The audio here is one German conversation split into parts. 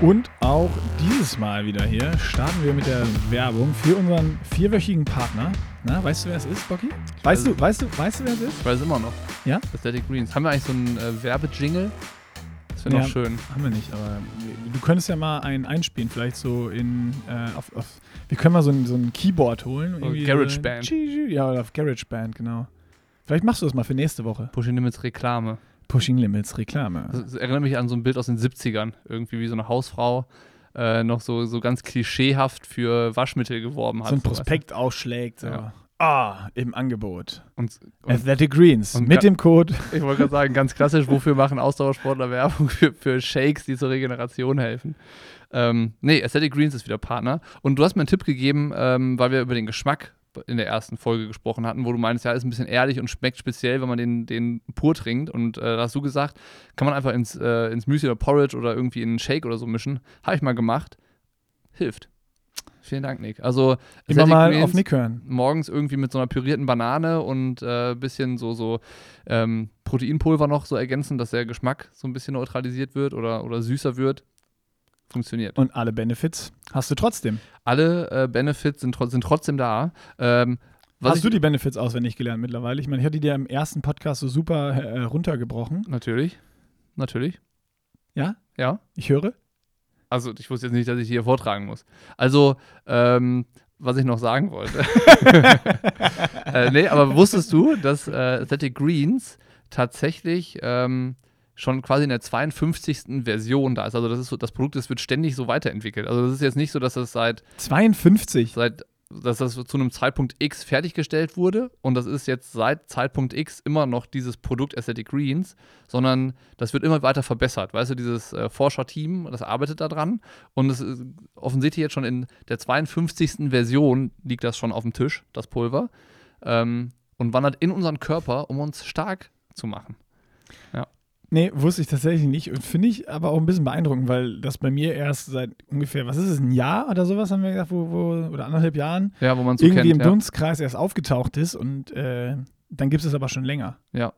Und auch dieses Mal wieder hier starten wir mit der Werbung für unseren vierwöchigen Partner. Na, weißt du, wer es ist, Bocky? Weißt du, weißt du, weißt du, wer es ist? Ich weiß immer noch. Ja? Aesthetic Greens. Haben wir eigentlich so einen äh, Werbejingle? Das wäre Ja. noch schön. Haben wir nicht, aber du könntest ja mal einen einspielen, vielleicht so in, äh, auf, auf, wir können mal so ein, so ein Keyboard holen. Oder GarageBand. So, ja, oder auf GarageBand, genau. Vielleicht machst du das mal für nächste Woche. Pushing Limits Reklame. Pushing Limits, Reklame. Das, das erinnert mich an so ein Bild aus den 70ern. Irgendwie wie so eine Hausfrau äh, noch so, so ganz klischeehaft für Waschmittel geworben hat. so ein. Prospekt ausschlägt. So. Ja. Ah, im Angebot. Und, und Athletic Greens und mit dem Code. ich wollte gerade sagen, ganz klassisch, wofür machen Ausdauersportler Werbung für, für Shakes, die zur Regeneration helfen? Ähm, nee, Aesthetic Greens ist wieder Partner. Und du hast mir einen Tipp gegeben, ähm, weil wir über den Geschmack in der ersten Folge gesprochen hatten, wo du meinst, ja, ist ein bisschen ehrlich und schmeckt speziell, wenn man den, den pur trinkt. Und äh, da hast du gesagt, kann man einfach ins, äh, ins Müsli oder Porridge oder irgendwie in einen Shake oder so mischen. Habe ich mal gemacht. Hilft. Vielen Dank, Nick. Also, Immer mal auf Nick hören. morgens irgendwie mit so einer pürierten Banane und äh, bisschen so, so ähm, Proteinpulver noch so ergänzen, dass der Geschmack so ein bisschen neutralisiert wird oder, oder süßer wird. Funktioniert. Und alle Benefits hast du trotzdem. Alle äh, Benefits sind, sind trotzdem da. Ähm, was hast du die Benefits auswendig gelernt mittlerweile? Ich meine, ich hatte die ja im ersten Podcast so super äh, runtergebrochen. Natürlich. Natürlich. Ja? Ja. Ich höre. Also, ich wusste jetzt nicht, dass ich hier vortragen muss. Also, ähm, was ich noch sagen wollte. äh, nee, aber wusstest du, dass äh, Aesthetic Greens tatsächlich ähm, schon quasi in der 52. Version da ist? Also, das ist so, das Produkt das wird ständig so weiterentwickelt. Also, das ist jetzt nicht so, dass das seit, 52. seit dass das zu einem Zeitpunkt X fertiggestellt wurde und das ist jetzt seit Zeitpunkt X immer noch dieses Produkt Aesthetic Greens, sondern das wird immer weiter verbessert. Weißt du, dieses äh, Forscherteam, das arbeitet daran und es ist offensichtlich jetzt schon in der 52. Version liegt das schon auf dem Tisch, das Pulver, ähm, und wandert in unseren Körper, um uns stark zu machen. Nee, wusste ich tatsächlich nicht. Und finde ich aber auch ein bisschen beeindruckend, weil das bei mir erst seit ungefähr, was ist es, ein Jahr oder sowas, haben wir gesagt, wo, wo, oder anderthalb Jahren, Ja, wo man es so irgendwie kennt. im ja. Dunstkreis erst aufgetaucht ist und äh, dann gibt es es aber schon länger. Ja.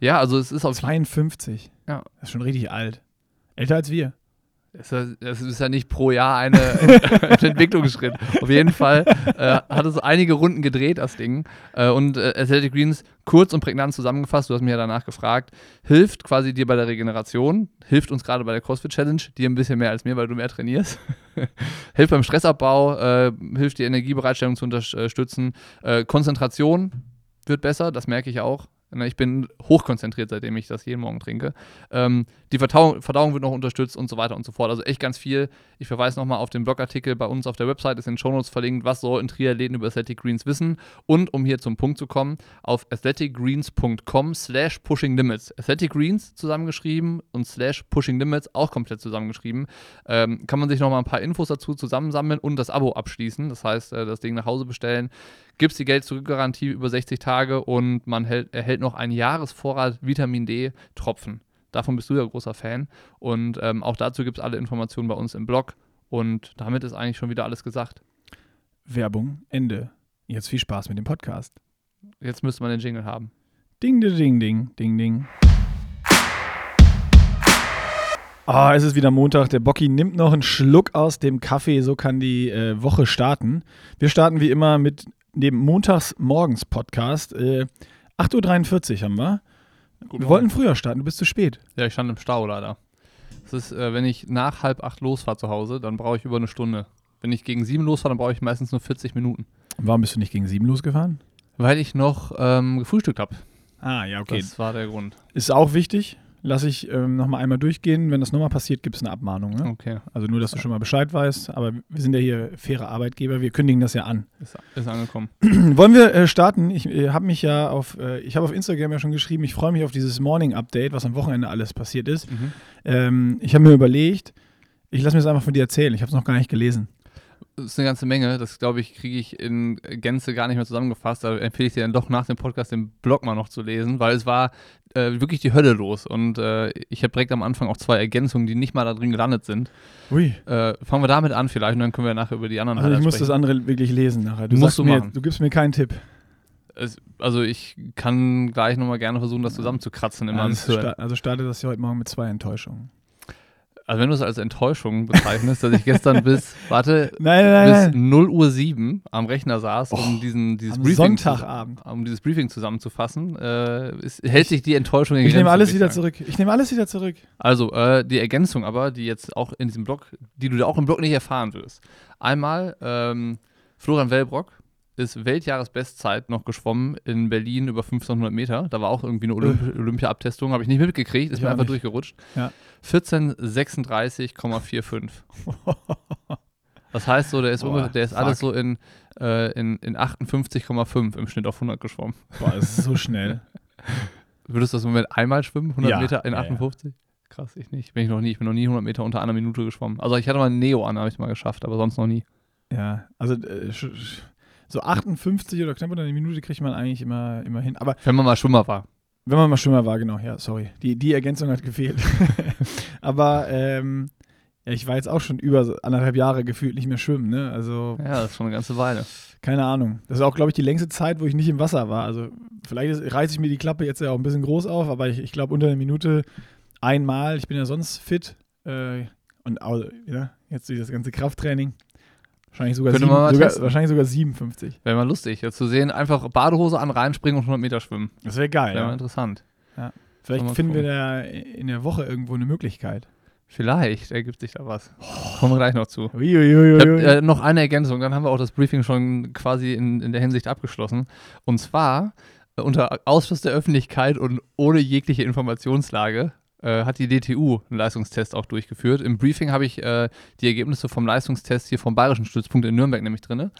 ja, also es ist auf 52. Ja. Das ist schon richtig alt. Älter als wir. Es ist, ja nicht pro Jahr ein Entwicklungsschritt. Auf jeden Fall äh, hat es einige Runden gedreht, das Ding. Äh, und äh, Athletic Greens, kurz und prägnant zusammengefasst, du hast mich ja danach gefragt, hilft quasi dir bei der Regeneration, hilft uns gerade bei der CrossFit Challenge, dir ein bisschen mehr als mir, weil du mehr trainierst. hilft beim Stressabbau, äh, hilft die Energiebereitstellung zu unterstützen. Äh, Konzentration wird besser, das merke ich auch. Ich bin hochkonzentriert, seitdem ich das jeden Morgen trinke. Ähm, die Verdauung, Verdauung wird noch unterstützt und so weiter und so fort. Also echt ganz viel. Ich verweise nochmal auf den Blogartikel bei uns auf der Website, ist in den Shownotes verlinkt, was sollten Triathleten über Athletic Greens wissen. Und um hier zum Punkt zu kommen, auf athleticgreens.com slash pushing limits. Athletic Greens zusammengeschrieben und slash pushing limits auch komplett zusammengeschrieben. Ähm, kann man sich nochmal ein paar Infos dazu zusammensammeln und das Abo abschließen. Das heißt, äh, das Ding nach Hause bestellen. Gibt es die Geld-Zurück-Garantie über 60 Tage und man hält, erhält noch einen Jahresvorrat Vitamin D-Tropfen. Davon bist du ja großer Fan. Und ähm, auch dazu gibt es alle Informationen bei uns im Blog. Und damit ist eigentlich schon wieder alles gesagt. Werbung, Ende. Jetzt viel Spaß mit dem Podcast. Jetzt müsste man den Jingle haben. Ding, ding, ding, ding, ding, ding. Ah, es ist wieder Montag. Der Bocky nimmt noch einen Schluck aus dem Kaffee. So kann die äh, Woche starten. Wir starten wie immer mit dem Montagsmorgens-Podcast. Äh, 8.43 Uhr haben wir. wir wollten früher starten. Du bist zu spät. Ja, ich stand im Stau leider. Das ist, äh, wenn ich nach halb acht losfahre zu Hause, dann brauche ich über eine Stunde. Wenn ich gegen sieben losfahre, dann brauche ich meistens nur 40 Minuten. Warum bist du nicht gegen sieben losgefahren? Weil ich noch ähm, gefrühstückt habe. Ah, ja, okay. Das war der Grund. Ist auch wichtig. Lass ich ähm, nochmal einmal durchgehen. Wenn das nochmal passiert, gibt es eine Abmahnung. Ne? Okay, Also nur, dass du schon mal Bescheid weißt. Aber wir sind ja hier faire Arbeitgeber. Wir kündigen das ja an. ist, ist angekommen. Wollen wir äh, starten? Ich äh, habe mich ja auf, äh, ich habe auf Instagram ja schon geschrieben, ich freue mich auf dieses Morning Update, was am Wochenende alles passiert ist. Mhm. Ähm, ich habe mir überlegt, ich lasse mir das einfach von dir erzählen. Ich habe es noch gar nicht gelesen. Das ist eine ganze Menge. Das, glaube ich, kriege ich in Gänze gar nicht mehr zusammengefasst. Da empfehle ich dir dann doch nach dem Podcast den Blog mal noch zu lesen, weil es war äh, wirklich die Hölle los. Und äh, ich habe direkt am Anfang auch zwei Ergänzungen, die nicht mal da drin gelandet sind. Ui. Äh, fangen wir damit an vielleicht und dann können wir nachher über die anderen Also ich muss das andere wirklich lesen nachher. Du, Musst du mir, machen. du gibst mir keinen Tipp. Es, also ich kann gleich nochmal gerne versuchen, das zusammenzukratzen meinem Also, sta also startet das ja heute Morgen mit zwei Enttäuschungen. Also wenn du es als Enttäuschung bezeichnest, dass ich gestern bis, warte, Nein, nein, bis nein. nein. 0 Uhr 7 am Rechner saß, um Oh, diesen, dieses Briefing Sonntagabend. Zu, um dieses Briefing zusammenzufassen, äh, ist, hält sich die Enttäuschung in Ich nehme alles wieder sagen. zurück. Ich nehme alles wieder zurück. Also, äh, die Ergänzung aber, die jetzt auch in diesem Blog, die du da auch im Blog nicht erfahren wirst. Einmal, ähm, Florian Wellbrock ist Weltjahresbestzeit noch geschwommen in Berlin über 1500 Meter. Da war auch irgendwie eine Olymp Olympia-Abtestung, habe ich nicht mitgekriegt, ist Ich mir einfach nicht. durchgerutscht. Ja. 1436,45. Das heißt so, der ist, Boah, der ist fuck. alles so in, äh, in, in 58,5 im Schnitt auf 100 geschwommen. Boah, das ist so schnell. Würdest du das im Moment einmal schwimmen? 100 Ja, Meter in ja, ja. 58? Krass, ich nicht. Bin ich noch nie. Ich bin noch nie 100 Meter unter einer Minute geschwommen. Also ich hatte mal einen Neo an, habe ich mal geschafft, aber sonst noch nie. Ja, also äh, so 58 oder knapp unter eine Minute kriegt man eigentlich immer, immer hin. Aber Wenn man mal Schwimmer war. wenn man mal Schwimmer war, genau, ja, sorry. Die, die Ergänzung hat gefehlt. Aber ähm, ja, ich war jetzt auch schon über anderthalb Jahre gefühlt nicht mehr schwimmen, ne? Also, Ja, das ist schon eine ganze Weile. keine Ahnung. Das ist auch, glaube ich, die längste Zeit, wo ich nicht im Wasser war. Also, vielleicht ist- reiße ich mir die Klappe jetzt ja auch ein bisschen groß auf, aber ich, ich glaube, unter einer Minute einmal. Ich bin ja sonst fit. Äh, und au- ja, jetzt durch das ganze Krafttraining. Wahrscheinlich sogar, Könnte sieben, man mal sogar, testen. wahrscheinlich sogar 57. Wäre mal lustig, jetzt zu sehen, einfach Badehose an, reinspringen und 100 Meter schwimmen. Das wäre geil. Wäre mal Ja. interessant. Vielleicht mal finden wir gucken. da in der Woche irgendwo eine Möglichkeit. Vielleicht ergibt sich da was. Kommen wir gleich noch zu. Ich Uiuiuiui. habe äh, noch eine Ergänzung, dann haben wir auch das Briefing schon quasi in, in der Hinsicht abgeschlossen. Und zwar äh, unter Ausschluss der Öffentlichkeit und ohne jegliche Informationslage äh, hat die DTU einen Leistungstest auch durchgeführt. Im Briefing habe ich äh, die Ergebnisse vom Leistungstest hier vom Bayerischen Stützpunkt in Nürnberg nämlich drin.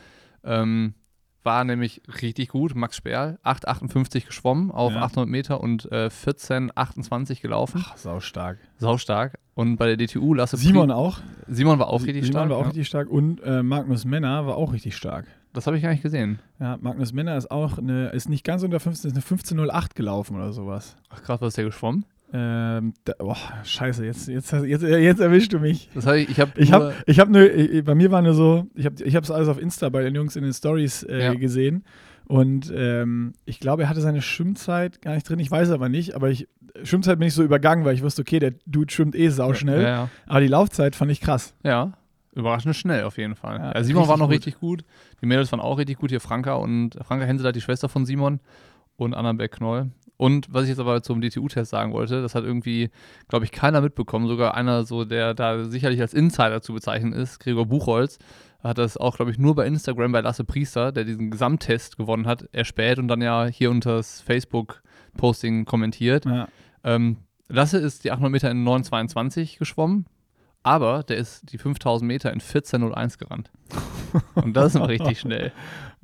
Ähm, war nämlich richtig gut. Max Sperl, 8,58 geschwommen auf Ja. 800 Meter und äh, 14,28 gelaufen. Ach, sau stark. Saustark. Und bei der DTU Lasse Simon auch. Pri- Simon war auch richtig Simon stark. war auch ja. richtig stark. Und äh, Magnus Männer war auch richtig stark. Das habe ich gar nicht gesehen. Ja, Magnus Männer ist auch eine, ist nicht ganz unter 15, ist eine 15.08 gelaufen oder sowas. Ach krass, was ist der geschwommen? Ähm, da, boah, scheiße, jetzt, jetzt, jetzt, jetzt erwischst du mich. Das habe ich, habe Ich habe, ich nur, ich- bei mir war nur so, ich habe, ich habe es alles auf Insta bei den Jungs in den Stories äh, Ja. gesehen und ähm, ich glaube, er hatte seine Schwimmzeit gar nicht drin. Ich weiß aber nicht, aber ich Schwimmzeit bin ich so übergangen, weil ich wusste, okay, der Dude schwimmt eh sauschnell. Ja, ja. Aber die Laufzeit fand ich krass. ja, überraschend schnell auf jeden Fall. Ja, Simon war noch gut. richtig gut. Die Mädels waren auch richtig gut. Hier Franka und Franka Henselt, die Schwester von Simon und Annabelle Knoll. Und was ich jetzt aber zum DTU-Test sagen wollte, das hat irgendwie, glaube ich, keiner mitbekommen. Sogar einer, so der da sicherlich als Insider zu bezeichnen ist, Gregor Buchholz, hat das auch, glaube ich, nur bei Instagram bei Lasse Priester, der diesen Gesamttest gewonnen hat, erspäht und dann ja hier unter das Facebook-Posting kommentiert. Ja. Ähm, Lasse ist die 800 Meter in 9,22 geschwommen, aber der ist die 5000 Meter in 14,01 gerannt. Und das ist mal richtig schnell.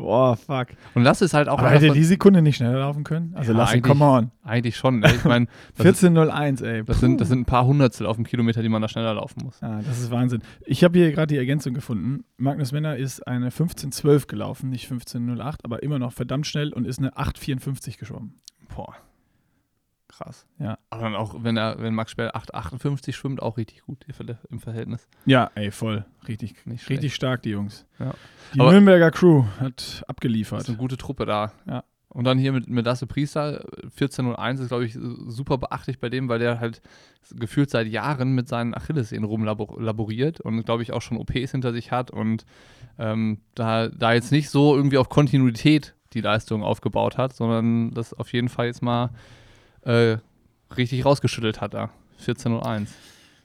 Boah, fuck. Und Lasse ist halt auch Aber hätte die Sekunde nicht schneller laufen können? Also Ja, lass ihn, eigentlich- come on. eigentlich schon. Ne? Ich das, ist- 14.01, ey. das, sind, das sind ein paar Hundertstel auf dem Kilometer, die man da schneller laufen muss. Ah, das ist Wahnsinn. Ich habe hier gerade die Ergänzung gefunden. Magnus Männer ist eine 15.12 gelaufen, nicht 15.08, aber immer noch verdammt schnell und ist eine 8.54 geschwommen. Boah. Krass. Ja. Aber dann auch, wenn er, wenn Max Sperl 8,58 schwimmt, auch richtig gut im Verhält- im Verhältnis. Ja, ey, voll. Richtig, richtig stark, die Jungs. Ja. Die Aber- Nürnberger Crew hat Das ist abgeliefert. eine gute Truppe da. Ja. Und dann hier mit, mit Lasse Priester, 14.01 ist, glaube ich, super beachtlich bei dem, weil der halt gefühlt seit Jahren mit seinen Achillessehnen rumlaboriert und, glaube ich, auch schon OPs hinter sich hat und ähm, da, da jetzt nicht so irgendwie auf Kontinuität die Leistung aufgebaut hat, sondern das auf jeden Fall jetzt mal äh, richtig rausgeschüttelt hat da. 14.01.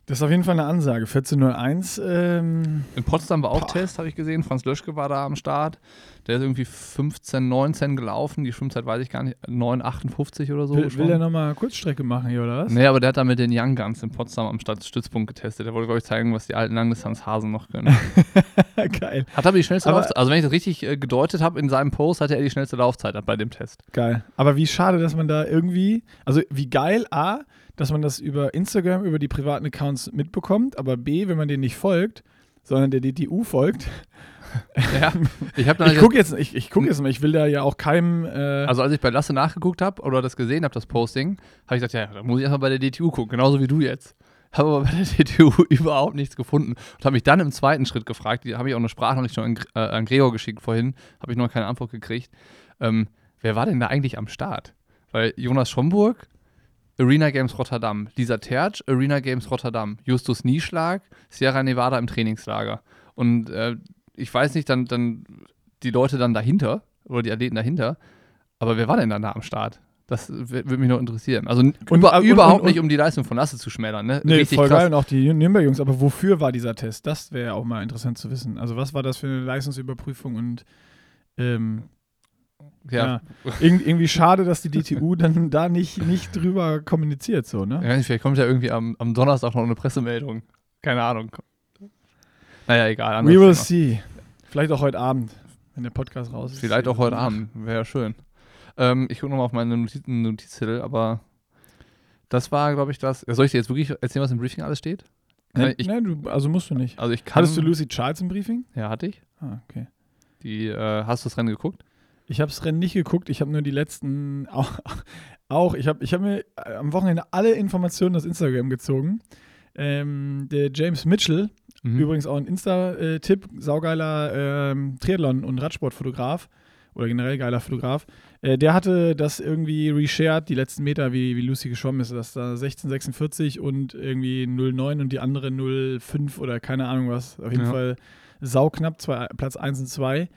Das ist auf jeden Fall eine Ansage. 14.01, ähm, In Potsdam war auch Boah. Test, habe ich gesehen. Franz Löschke war da am Start. Der ist irgendwie 15, 19 gelaufen. Die Schwimmzeit weiß ich gar nicht. 9,58 oder so. will, will der nochmal Kurzstrecke machen hier, oder was? Nee, aber der hat da mit den Young Guns in Potsdam am Stadtstützpunkt getestet. Der wollte, glaube ich, zeigen, was die alten Langdistanzhasen noch können. Geil, Hat aber die schnellste Aber- Laufzeit. Also, wenn ich das richtig äh, gedeutet habe in seinem Post, hatte er die schnellste Laufzeit bei dem Test. geil. Aber wie schade, dass man da irgendwie, also wie geil, A, dass man das über Instagram, über die privaten Accounts mitbekommt, aber B, wenn man denen nicht folgt, sondern der DTU folgt. Ja, ich habe Ich gucke jetzt, ich, ich guck jetzt mal, ich will da ja auch keinem, äh, Also als ich bei Lasse nachgeguckt habe oder das gesehen habe, das Posting, habe ich gesagt, ja, da muss ich erstmal bei der DTU gucken, genauso wie du jetzt. Habe aber bei der DTU überhaupt nichts gefunden und habe mich dann im zweiten Schritt gefragt, die habe ich auch eine Sprachnachricht schon an, Gr- äh, an Gregor geschickt vorhin, habe ich noch keine Antwort gekriegt. Ähm, wer war denn da eigentlich am Start? Weil Jonas Schomburg Arena Games Rotterdam. Lisa Tertsch, Arena Games Rotterdam. Justus Nieschlag, Sierra Nevada im Trainingslager. Und äh, ich weiß nicht, dann, dann die Leute dann dahinter oder die Athleten dahinter, aber wer war denn dann da am Start? Das würde mich noch interessieren. Also Und- über, und- überhaupt und- nicht, um die Leistung von Lasse zu schmälern. Ne? Nee, Richtig voll krass. geil und auch die Nürnberg-Jungs. Aber wofür war dieser Test? Das wäre auch mal interessant zu wissen. Also was war das für eine Leistungsüberprüfung und ähm, Ja, ja. Irg irgendwie schade, dass die DTU dann da nicht, nicht drüber kommuniziert, so, ne? Ja, vielleicht kommt ja irgendwie am, am Donnerstag noch eine Pressemeldung. Keine Ahnung. Naja, egal. We will see. Vielleicht auch heute Abend, wenn der Podcast raus ist. Vielleicht auch heute Abend. Wäre ja schön. Ähm, ich gucke nochmal auf meine Notiz Notizzettel, aber das war, glaube ich, das. Soll ich dir jetzt wirklich erzählen, was im Briefing alles steht? Nee, ich, nee, du, also musst du nicht. also ich kann. Hattest du Lucy Charles im Briefing? Ja, hatte ich. Ah, okay. Die, äh, hast du das Rennen geguckt? Ich habe das Rennen nicht geguckt, ich habe nur die letzten auch, auch ich habe ich hab mir äh, am Wochenende alle Informationen aus Instagram gezogen. Ähm, der James Mitchell, Mhm. übrigens auch ein Insta-Tipp, saugeiler ähm, Triathlon- und Radsportfotograf oder generell geiler Fotograf, äh, der hatte das irgendwie reshared, die letzten Meter, wie, wie Lucy geschwommen ist, dass da 16,46 und irgendwie 0,9 und die andere 0,5 oder keine Ahnung was. Auf jeden Ja. Fall sauknapp, zwei, Platz 1 und 2.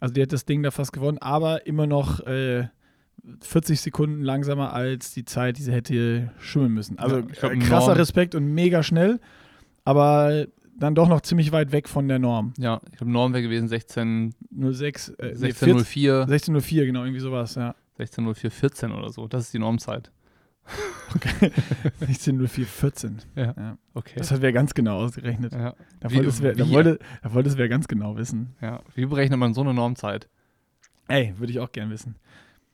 Also die hat das Ding da fast gewonnen, aber immer noch äh, 40 Sekunden langsamer als die Zeit, die sie hätte schwimmen müssen. Also Ja, äh, krasser Norm- Respekt und mega schnell, aber dann doch noch ziemlich weit weg von der Norm. Ja, ich glaube, Norm wäre gewesen 16, 06, äh, nee, 1604, 16.04, genau, irgendwie sowas, ja. 1604, 14 oder so. Das ist die Normzeit. 16.04, 14. Ja. Ja. Okay. Das hat wer ganz genau ausgerechnet. ja, Da wollte es wer, da wollte, da wollte es wer ganz genau wissen. ja. Wie berechnet man so eine Normzeit? Ey, würde ich auch gern wissen.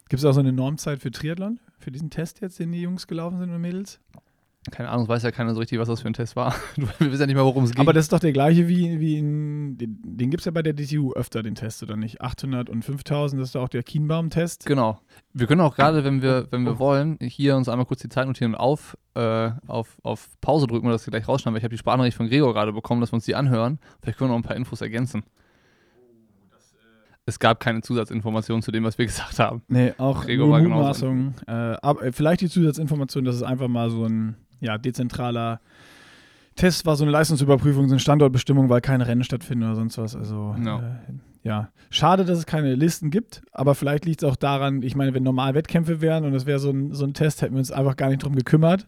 Gibt es auch so eine Normzeit für Triathlon? Für diesen Test jetzt, den die Jungs gelaufen sind und Mädels? Keine Ahnung, es weiß ja keiner so richtig, was das für ein Test war. Wir wissen ja nicht mehr, worum es ging. Aber das ist doch der gleiche wie, wie in, den, den gibt es ja bei der DTU öfter, den Test, oder nicht? 800 und 5000, das ist doch auch der Kienbaum-Test. Genau. Wir können auch gerade, wenn wir, wenn wir wollen, hier uns einmal kurz die Zeit notieren und auf, äh, auf, auf Pause drücken und das gleich rausschneiden, weil ich habe die Sprachnachricht von Gregor gerade bekommen, dass wir uns die anhören. Vielleicht können wir noch ein paar Infos ergänzen. Es gab keine Zusatzinformationen zu dem, was wir gesagt haben. Nee, auch Gregor. Mutmaßungen. Äh, aber äh, vielleicht die Zusatzinformation, dass es einfach mal so ein ja, dezentraler Test war, so eine Leistungsüberprüfung, so eine Standortbestimmung, weil keine Rennen stattfinden oder sonst was. Also Ja. äh, ja, schade, dass es keine Listen gibt, aber vielleicht liegt es auch daran, ich meine, wenn normal Wettkämpfe wären und es wäre so ein, so ein Test, hätten wir uns einfach gar nicht drum gekümmert.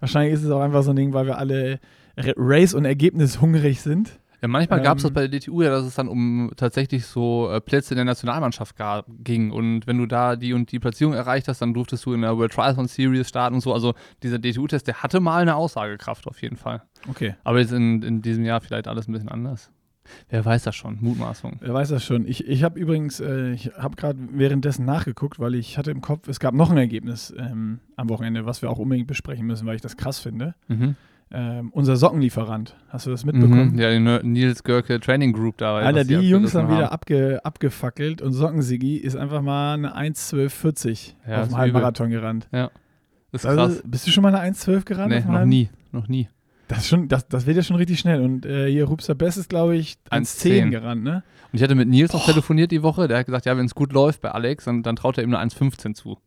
Wahrscheinlich ist es auch einfach so ein Ding, weil wir alle Ra- Race- und Ergebnis hungrig sind. Ja, manchmal gab es das Ähm, bei der DTU ja, dass es dann um tatsächlich so äh, Plätze in der Nationalmannschaft gab, ging. Und wenn du da die und die Platzierung erreicht hast, dann durftest du in der World Triathlon Series starten und so. Also dieser DTU-Test, der hatte mal eine Aussagekraft auf jeden Fall. Okay. Aber jetzt in, in diesem Jahr vielleicht alles ein bisschen anders. Wer weiß das schon? Mutmaßung. Wer weiß das schon. Ich, ich habe übrigens, äh, ich habe gerade währenddessen nachgeguckt, weil ich hatte im Kopf, es gab noch ein Ergebnis ähm, am Wochenende, was wir auch unbedingt besprechen müssen, weil ich das krass finde. Mhm. Ähm, unser Sockenlieferant. Hast du das mitbekommen? Mhm. Ja, die Nils Görke Training Group da. Alter, die abgerissen Jungs haben wieder abge, abgefackelt und Sockensigi ist einfach mal eine 1,1240 Ja, auf dem Halbmarathon gerannt. Ist Also, krass. bist du schon mal eine 1,12 gerannt? Nee, noch nie. Noch nie. Das, ist schon, das, das wird ja schon richtig schnell. Und äh, hier Rupster Best ist, glaube ich, 1,10 1,10 gerannt, ne? Und ich hatte mit Nils noch telefoniert die Woche. Der hat gesagt, ja, wenn es gut läuft bei Alex, dann, dann traut er ihm eine 1,15 zu.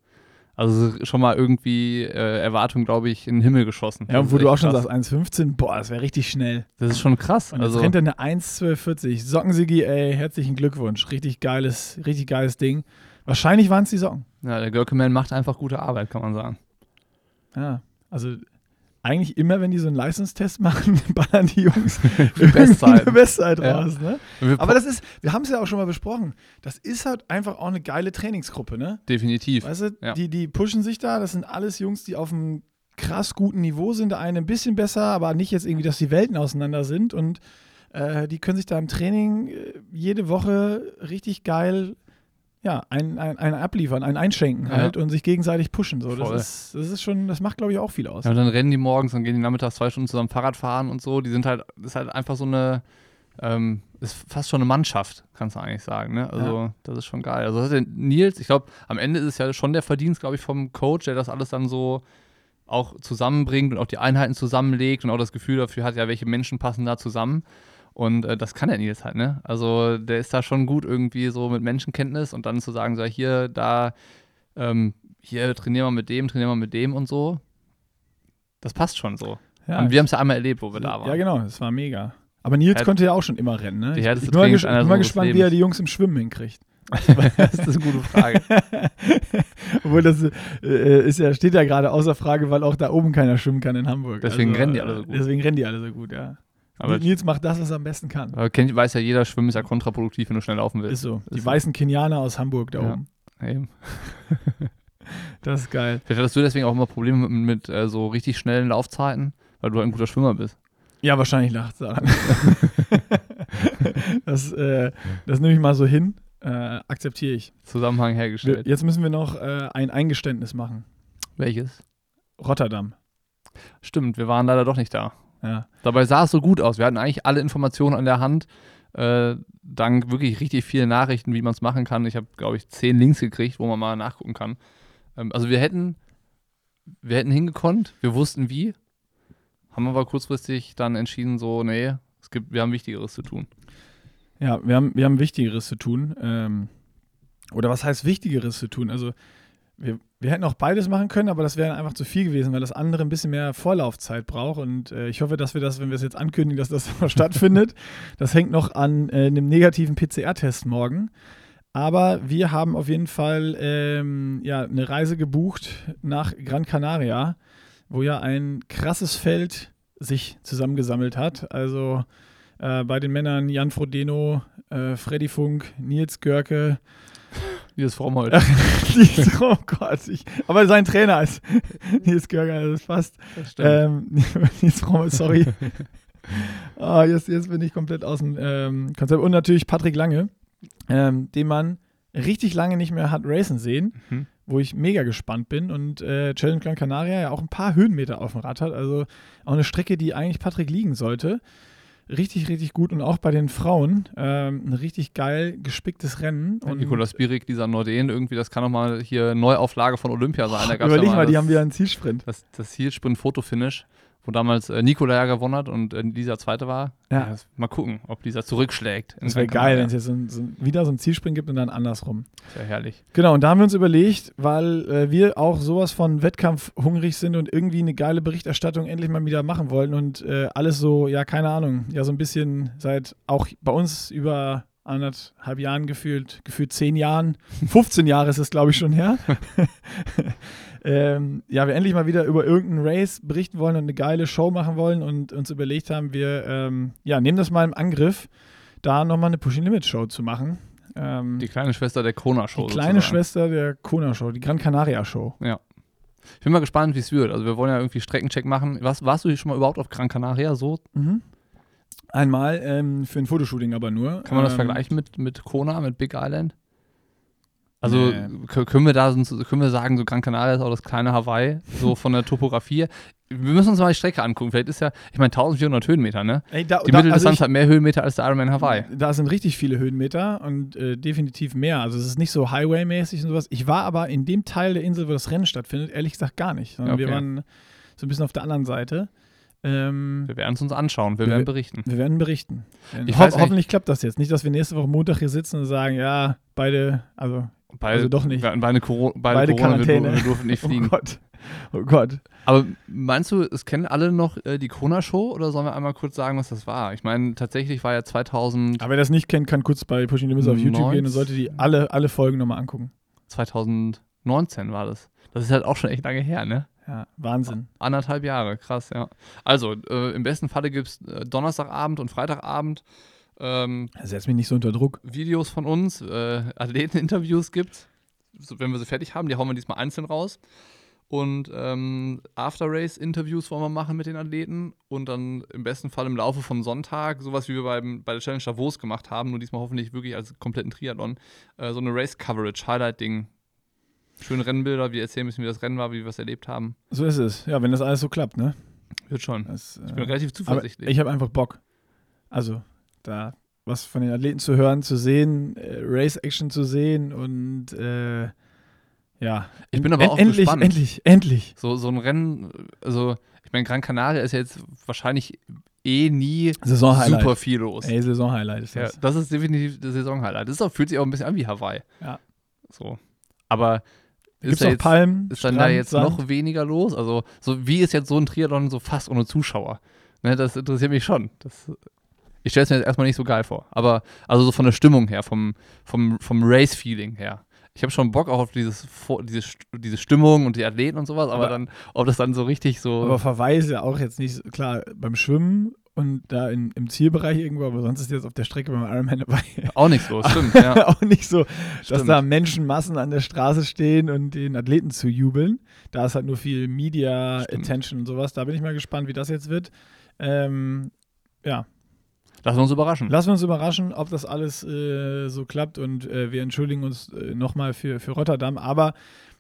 Also schon mal irgendwie äh, Erwartung, glaube ich, in den Himmel geschossen. Ja, und wo ist du auch schon krass. sagst, 1,15, boah, das wäre richtig schnell. Das ist schon krass. Und jetzt also, rennt er eine 1,1240. Sockensigi, ey, herzlichen Glückwunsch. Richtig geiles, richtig geiles Ding. Wahrscheinlich waren es die Socken. ja, der Görkeman macht einfach gute Arbeit, kann man sagen. Ja, also eigentlich immer, wenn die so einen Leistungstest machen, ballern die Jungs Bestzeit. eine Bestzeit Ja. raus. Ne? Aber das ist, wir haben es ja auch schon mal besprochen, das ist halt einfach auch eine geile Trainingsgruppe, ne? definitiv. Weißt du, Ja. die, die pushen sich da, das sind alles Jungs, die auf einem krass guten Niveau sind. Der eine ein bisschen besser, aber nicht jetzt irgendwie, dass die Welten auseinander sind. Und äh, die können sich da im Training äh, jede Woche richtig geil ja, einen ein, ein abliefern, einen einschenken Ja. halt und sich gegenseitig pushen. So. Das, Voll. ist, das ist schon, das macht, glaube ich, auch viel aus. Ja, und dann rennen die morgens, dann gehen die nachmittags zwei Stunden zusammen Fahrrad fahren und so. Die sind halt, das ist halt einfach so eine, ähm, ist fast schon eine Mannschaft, kannst du eigentlich sagen. Ne? Also, das ist schon geil. Also, das hat Nils, ich glaube, am Ende ist es ja schon der Verdienst, glaube ich, vom Coach, der das alles dann so auch zusammenbringt und auch die Einheiten zusammenlegt und auch das Gefühl dafür hat, ja, welche Menschen passen da zusammen. Und äh, das kann der Nils halt, ne? Also der ist da schon gut irgendwie so mit Menschenkenntnis und dann zu sagen, so hier, da, ähm, hier trainieren wir mit dem, trainieren wir mit dem und so. Das passt schon so. Ja, Und wir haben es ja einmal erlebt, wo wir da waren. Ja, genau, das war mega. Aber Nils Ja, konnte ja auch schon immer rennen, ne? Ich, ich bin mal, ges bin mal gespannt, wie er Lebens. die Jungs im Schwimmen hinkriegt. das ist eine gute Frage. Obwohl das äh, ist ja, steht ja gerade außer Frage, weil auch da oben keiner schwimmen kann in Hamburg. Deswegen rennen die alle so gut. Deswegen rennen die alle so gut, ja. Aber, Nils macht das, was er am besten kann. aber kennt, weiß ja jeder, Schwimmen ist ja kontraproduktiv, wenn du schnell laufen willst. Ist so. Die Ist so. weißen Kenianer aus Hamburg da Ja. oben. Eben. Das ist geil. Vielleicht hattest du deswegen auch immer Probleme mit, mit äh, so richtig schnellen Laufzeiten, weil du ein guter Schwimmer bist. Ja, wahrscheinlich lacht es daran. das, äh, das nehme ich mal so hin. Äh, akzeptiere ich. Zusammenhang Wir, hergestellt. jetzt müssen wir noch äh, ein Eingeständnis machen. Welches? Rotterdam. Stimmt, wir waren leider doch nicht da. Ja. Dabei sah es so gut aus. Wir hatten eigentlich alle Informationen an der Hand. Äh, dank wirklich richtig vielen Nachrichten, wie man es machen kann. Ich habe, glaube ich, zehn Links gekriegt, wo man mal nachgucken kann. Ähm, also wir hätten, wir hätten hingekonnt, wir wussten wie, haben aber kurzfristig dann entschieden, so, nee, es gibt, wir haben Wichtigeres zu tun. Ja, wir haben, wir haben Wichtigeres zu tun. Ähm, oder was heißt Wichtigeres zu tun? Also, wir, wir hätten auch beides machen können, aber das wäre einfach zu viel gewesen, weil das andere ein bisschen mehr Vorlaufzeit braucht. Und äh, ich hoffe, dass wir das, wenn wir es jetzt ankündigen, dass das stattfindet. Das hängt noch an äh, einem negativen PCR-Test morgen. Aber wir haben auf jeden Fall ähm, ja, eine Reise gebucht nach Gran Canaria, wo ja ein krasses Feld sich zusammengesammelt hat. Also äh, bei den Männern Jan Frodeno, äh, Freddy Funk, Nils Görke. Dieses Fromhold. Nils, oh Gott, ich, aber sein Trainer ist Nils Görke, also das passt. Das stimmt. Ähm, Nils Frommel, sorry. Ah, jetzt, jetzt bin ich komplett aus dem ähm, Konzept. Und natürlich Patrick Lange, ähm, den man richtig lange nicht mehr hat racen sehen, Mhm. wo ich mega gespannt bin. Und äh, Challenge Gran Canaria ja auch ein paar Höhenmeter auf dem Rad hat. Also auch eine Strecke, die eigentlich Patrick liegen sollte. Richtig, richtig gut. Und auch bei den Frauen ähm, ein richtig geil gespicktes Rennen. Und Nikolas Bierig, dieser Norden, irgendwie, das kann doch mal hier Neuauflage von Olympia sein. Da gab's ja überleg mal, die das- haben wieder einen Zielsprint. das, das Zielsprint-Fotofinish, wo damals äh, Nikola ja gewonnen hat und äh, dieser Zweite war. Ja. das- mal gucken, ob dieser zurückschlägt. Das wäre geil, wenn es jetzt so, ein- so, ein- wieder so einen Zielsprint gibt und dann andersrum. Das wäre herrlich. Genau, und da haben wir uns überlegt, weil äh, wir auch sowas von Wettkampf hungrig sind und irgendwie eine geile Berichterstattung endlich mal wieder machen wollen und äh, alles so, ja, keine Ahnung, ja, so ein bisschen seit auch bei uns über anderthalb Jahren gefühlt, gefühlt zehn Jahren, 15 Jahre ist es, glaube ich, schon her. ähm, ja, wir endlich mal wieder über irgendeinen Race berichten wollen und eine geile Show machen wollen und uns überlegt haben, wir ähm, ja, nehmen das mal im Angriff, da nochmal eine Pushing Limit Show zu machen. Ähm, Die kleine Schwester der Kona-Show. die kleine sozusagen. Schwester der Kona Show, die Gran Canaria Show. Ich bin mal gespannt, wie es wird. Also wir wollen ja irgendwie Streckencheck machen. Was, warst du schon mal überhaupt auf Gran Canaria so? Einmal ähm, für ein Fotoshooting aber nur. Kann man das ähm, vergleichen mit, mit Kona, mit Big Island? Also Nee. können wir da können wir sagen, so Gran Canaria ist auch das kleine Hawaii, so von der Topografie. Wir müssen uns mal die Strecke angucken. Vielleicht ist ja, ich meine 1400 Höhenmeter, ne? Ey, da, Die da, Mitteldistanz also ich, hat mehr Höhenmeter als der Ironman Hawaii. Da sind richtig viele Höhenmeter und äh, definitiv mehr. Also es ist nicht so Highway-mäßig und sowas. Ich war aber in dem Teil der Insel, wo das Rennen stattfindet, ehrlich gesagt gar nicht. Sondern wir Okay. waren so ein bisschen auf der anderen Seite. Ähm, Wir werden es uns anschauen, wir Wir- werden berichten. wir werden berichten. Ich Ho hoffentlich klappt das jetzt. Nicht, dass wir nächste Woche Montag hier sitzen und sagen, ja, beide, also Beide, Also doch nicht. Wir hatten beide, Coro beide, Beide Corona, Quarantäne. wir durften nicht oh fliegen. Gott. Oh Gott. Aber meinst du, es kennen alle noch äh, die Kona-Show oder sollen wir einmal kurz sagen, was das war? Ich meine, tatsächlich war ja 2000, Aber wer das nicht kennt, kann kurz bei Pushing Limits auf YouTube 19. gehen und sollte die alle, alle Folgen nochmal angucken. 2019 war das. Das ist halt auch schon echt lange her, ne? Ja, Wahnsinn. Anderthalb Jahre, krass, ja. Also, äh, im besten Falle gibt es äh, Donnerstagabend und Freitagabend ähm, Setz mich nicht so unter Druck. Videos von uns, äh, Athleteninterviews gibt so, Wenn wir sie fertig haben, die hauen wir diesmal einzeln raus. Und ähm, After-Race-Interviews wollen wir machen mit den Athleten und dann im besten Fall im Laufe von Sonntag, sowas wie wir beim, bei der Challenge Davos gemacht haben, nur diesmal hoffentlich wirklich als kompletten Triathlon, äh, so eine Race-Coverage, Highlight-Ding. Schöne Rennbilder, wir erzählen ein bisschen, wie das Rennen war, wie wir es erlebt haben. So ist es. Ja, wenn das alles so klappt, ne? Wird schon. Das, Ich bin äh, relativ zuversichtlich. ich habe einfach Bock. Also, da was von den Athleten zu hören, zu sehen, äh, Race-Action zu sehen und äh, ja. Ich bin aber En- auch endlich, gespannt. endlich, endlich. So, so ein Rennen, also ich meine, Gran Canaria ist ja jetzt wahrscheinlich eh nie super viel los. Ey, Saisonhighlight ist Ja, das. das ist definitiv das Saisonhighlight. Das auch, fühlt sich auch ein bisschen an wie Hawaii. Ja. So. Aber ist, da jetzt, Palmen, ist dann Strand, da jetzt Sand? noch weniger los? Also, so wie ist jetzt so ein Triathlon so fast ohne Zuschauer? Ne, das interessiert mich schon. Das, ich stelle es mir jetzt erstmal nicht so geil vor. Aber, also so von der Stimmung her, vom, vom, vom Race-Feeling her. Ich habe schon Bock auch auf dieses, diese, diese Stimmung und die Athleten und sowas, aber, Aber- dann, ob das dann so richtig so. Aber Verweise ja auch jetzt nicht, so- klar, beim Schwimmen und da in, im Zielbereich irgendwo, aber sonst ist jetzt auf der Strecke beim Ironman dabei auch nichts los, stimmt, ja. auch nicht so, dass Stimmt. da Menschenmassen an der Straße stehen und den Athleten zu jubeln. Da ist halt nur viel Media Stimmt. Attention und sowas. Da bin ich mal gespannt, wie das jetzt wird. Ähm, ja, Lassen wir uns überraschen. lassen wir uns überraschen, ob das alles äh, so klappt und äh, wir entschuldigen uns äh, nochmal für, für Rotterdam. Aber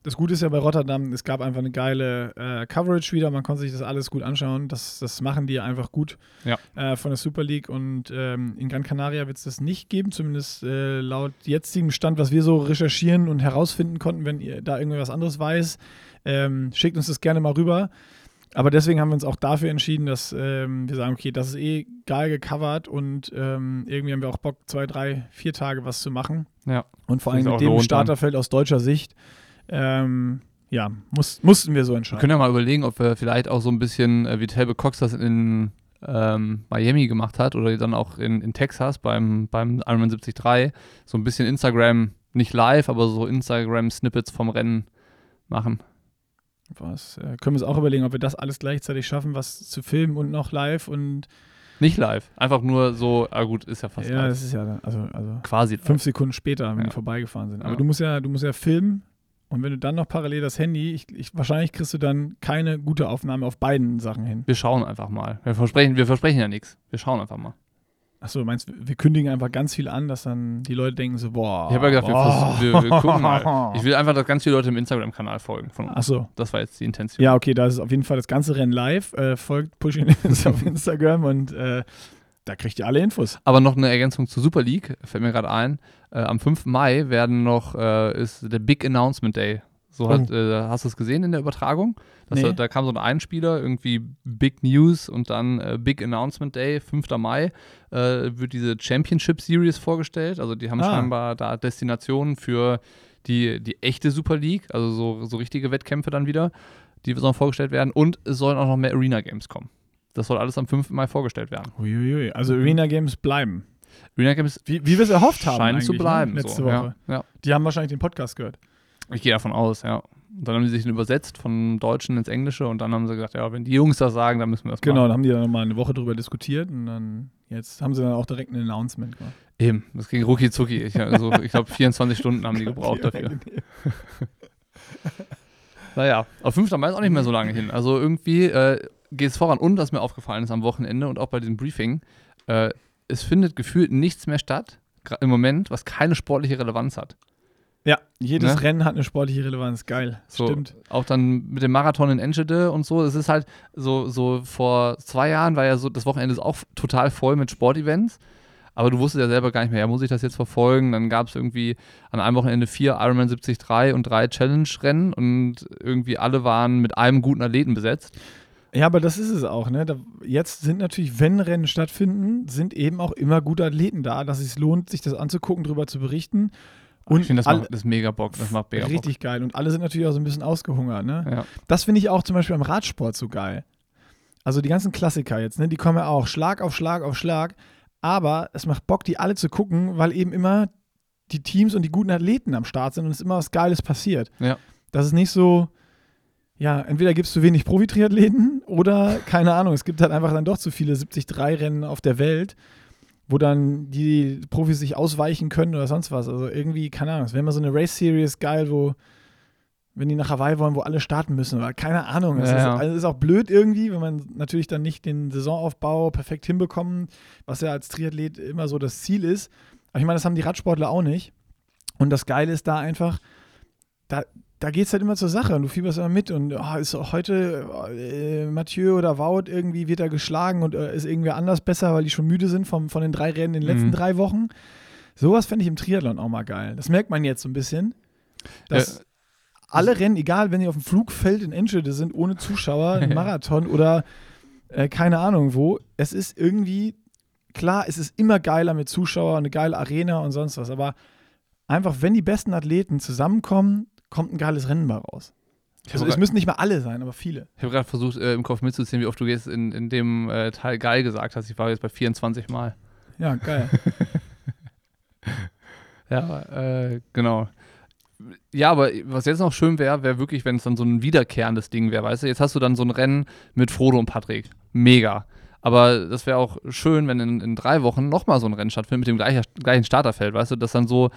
das Gute ist ja bei Rotterdam, es gab einfach eine geile äh, Coverage wieder. Man konnte sich das alles gut anschauen. Das, das machen die einfach gut Ja. äh, von der Super League. Und ähm, in Gran Canaria wird es das nicht geben, zumindest äh, laut jetzigem Stand, was wir so recherchieren und herausfinden konnten. Wenn ihr da irgendwas anderes weiß, ähm, schickt uns das gerne mal rüber. Aber deswegen haben wir uns auch dafür entschieden, dass ähm, wir sagen, okay, das ist eh geil gecovert und ähm, irgendwie haben wir auch Bock, zwei, drei, vier Tage was zu machen. Ja. Und vor allem mit dem. Starterfeld aus deutscher Sicht, ähm, ja, muss, mussten wir so Wir entscheiden. können ja mal überlegen, ob wir vielleicht auch so ein bisschen, äh, wie Telbe Cox das in ähm, Miami gemacht hat oder dann auch in, in Texas beim, beim Ironman 73, so ein bisschen Instagram, nicht live, aber so Instagram-Snippets vom Rennen machen. Was, äh, können wir uns auch überlegen, ob wir das alles gleichzeitig schaffen, was zu filmen und noch live und Nicht live, einfach nur so, ah gut, ist ja fast ja, live. das ist ja also, also Quasi live. fünf Sekunden später, wenn Ja. die vorbeigefahren sind. Aber Ja. du musst ja, du musst ja filmen und wenn du dann noch parallel das Handy, ich, ich, wahrscheinlich kriegst du dann keine gute Aufnahme auf beiden Sachen hin. Wir schauen einfach mal. Wir versprechen, wir versprechen ja nichts. Wir schauen einfach mal. Achso, du meinst, wir wir kündigen einfach ganz viel an, dass dann die Leute denken so, boah. Ich habe ja gedacht, wir, wir gucken mal. Ich will einfach, dass ganz viele Leute im Instagram-Kanal folgen von uns. Achso. Das war jetzt die Intention. Ja, okay, da ist auf jeden Fall das ganze Rennen live. Äh, folgt Pushing Limits auf Instagram und äh, da kriegt ihr alle Infos. Aber noch eine Ergänzung zur Super League, fällt mir gerade ein. Äh, am 5. Mai werden noch, äh, ist der Big Announcement Day. So Oh. hat, äh, hast du es gesehen in der Übertragung? Nee. Da kam so ein Einspieler, irgendwie Big News und dann äh, Big Announcement Day, 5. Mai, äh, wird diese Championship Series vorgestellt. Also die haben Ah. scheinbar da Destinationen für die, die echte Super League, also so, so richtige Wettkämpfe dann wieder, die sollen vorgestellt werden. Und es sollen auch noch mehr Arena Games kommen. Das soll alles am 5. Mai vorgestellt werden. Uiuiui. Also Arena Games bleiben. Arena Games Wie, wie wir es erhofft haben. scheinen zu eigentlich, bleiben. Ne? Letzte so. Woche. Ja, ja. Die haben wahrscheinlich den Podcast gehört. Ich gehe davon aus, ja. Und dann haben die sich den übersetzt von Deutschen ins Englische und dann haben sie gesagt, ja, wenn die Jungs das sagen, dann müssen wir das Genau, machen. dann haben die dann nochmal eine Woche drüber diskutiert und dann jetzt haben sie dann auch direkt ein Announcement gemacht. Eben, das ging rucki zucki. Ich, also, ich glaube, 24 Stunden haben die gebraucht dafür. Naja, auf 5. Mai ist auch nicht mehr so lange hin. Also irgendwie äh, geht es voran. Und was mir aufgefallen ist am Wochenende und auch bei diesem Briefing, äh, es findet gefühlt nichts mehr statt, im Moment, was keine sportliche Relevanz hat. Ja, jedes Ne? Rennen hat eine sportliche Relevanz. Geil. So, Stimmt. Auch dann mit dem Marathon in Enschede und so. Das ist halt so, so vor zwei Jahren war ja so, das Wochenende ist auch total voll mit Sportevents. Aber du wusstest ja selber gar nicht mehr, ja, muss ich das jetzt verfolgen? Dann gab es irgendwie an einem Wochenende vier Ironman 73 und drei Challenge-Rennen und irgendwie alle waren mit einem guten Athleten besetzt. Ja, aber das ist es auch. Ne? Da, jetzt sind natürlich, wenn Rennen stattfinden, sind eben auch immer gute Athleten da, dass es sich lohnt, sich das anzugucken, darüber zu berichten. Und ich finde, das, alle- macht- das mega Bock. Das macht mega Bock. richtig geil. Und alle sind natürlich auch so ein bisschen ausgehungert. Ne? Ja. Das finde ich auch zum Beispiel am Radsport so geil. Also die ganzen Klassiker jetzt, ne, die kommen ja auch Schlag auf Schlag auf Schlag. Aber es macht Bock, die alle zu gucken, weil eben immer die Teams und die guten Athleten am Start sind und es immer was Geiles passiert. Ja. Das ist nicht so, ja, entweder gibt es zu wenig Profi-Triathleten oder, keine Ahnung, es gibt halt einfach dann doch zu viele 73-Rennen auf der Welt, wo dann die Profis sich ausweichen können oder sonst was. Also irgendwie, keine Ahnung, es wäre immer so eine Race-Series geil, wo wenn die nach Hawaii wollen, wo alle starten müssen. Oder keine Ahnung. Es Ja, ist, ja. also es ist auch blöd irgendwie, wenn man natürlich dann nicht den Saisonaufbau perfekt hinbekommt, was ja als Triathlet immer so das Ziel ist. Aber ich meine, das haben die Radsportler auch nicht. Und das Geile ist da einfach, da, da geht es halt immer zur Sache und du fieberst immer mit und oh, ist auch heute äh, Mathieu oder Wout irgendwie wird er geschlagen und äh, ist irgendwer anders besser, weil die schon müde sind vom, von den drei Rennen in den letzten Mhm. drei Wochen. Sowas fände ich im Triathlon auch mal geil. Das merkt man jetzt so ein bisschen. Dass Ja. alle Rennen, egal wenn die auf dem Flugfeld in Enschede sind, ohne Zuschauer, ein Marathon oder äh, keine Ahnung wo, es ist irgendwie, klar, es ist immer geiler mit Zuschauern, eine geile Arena und sonst was, aber einfach, wenn die besten Athleten zusammenkommen, kommt ein geiles Rennen bei raus. Ich Also habe es müssen nicht mal alle sein, aber viele. hab gerade versucht, äh, im Kopf mitzuzählen, wie oft du jetzt in, in dem äh, Teil geil gesagt hast. Ich war jetzt bei 24 Mal. Ja, geil. Ja, äh, genau. Ja, aber was jetzt noch schön wäre, wäre wirklich, wenn es dann so ein wiederkehrendes Ding wäre, weißt du? Jetzt hast du dann so ein Rennen mit Frodo und Patrick. Mega. Aber das wäre auch schön, wenn in, in drei Wochen nochmal so ein Rennen stattfindet mit dem gleichen, gleichen Starterfeld, weißt du? Das dann so,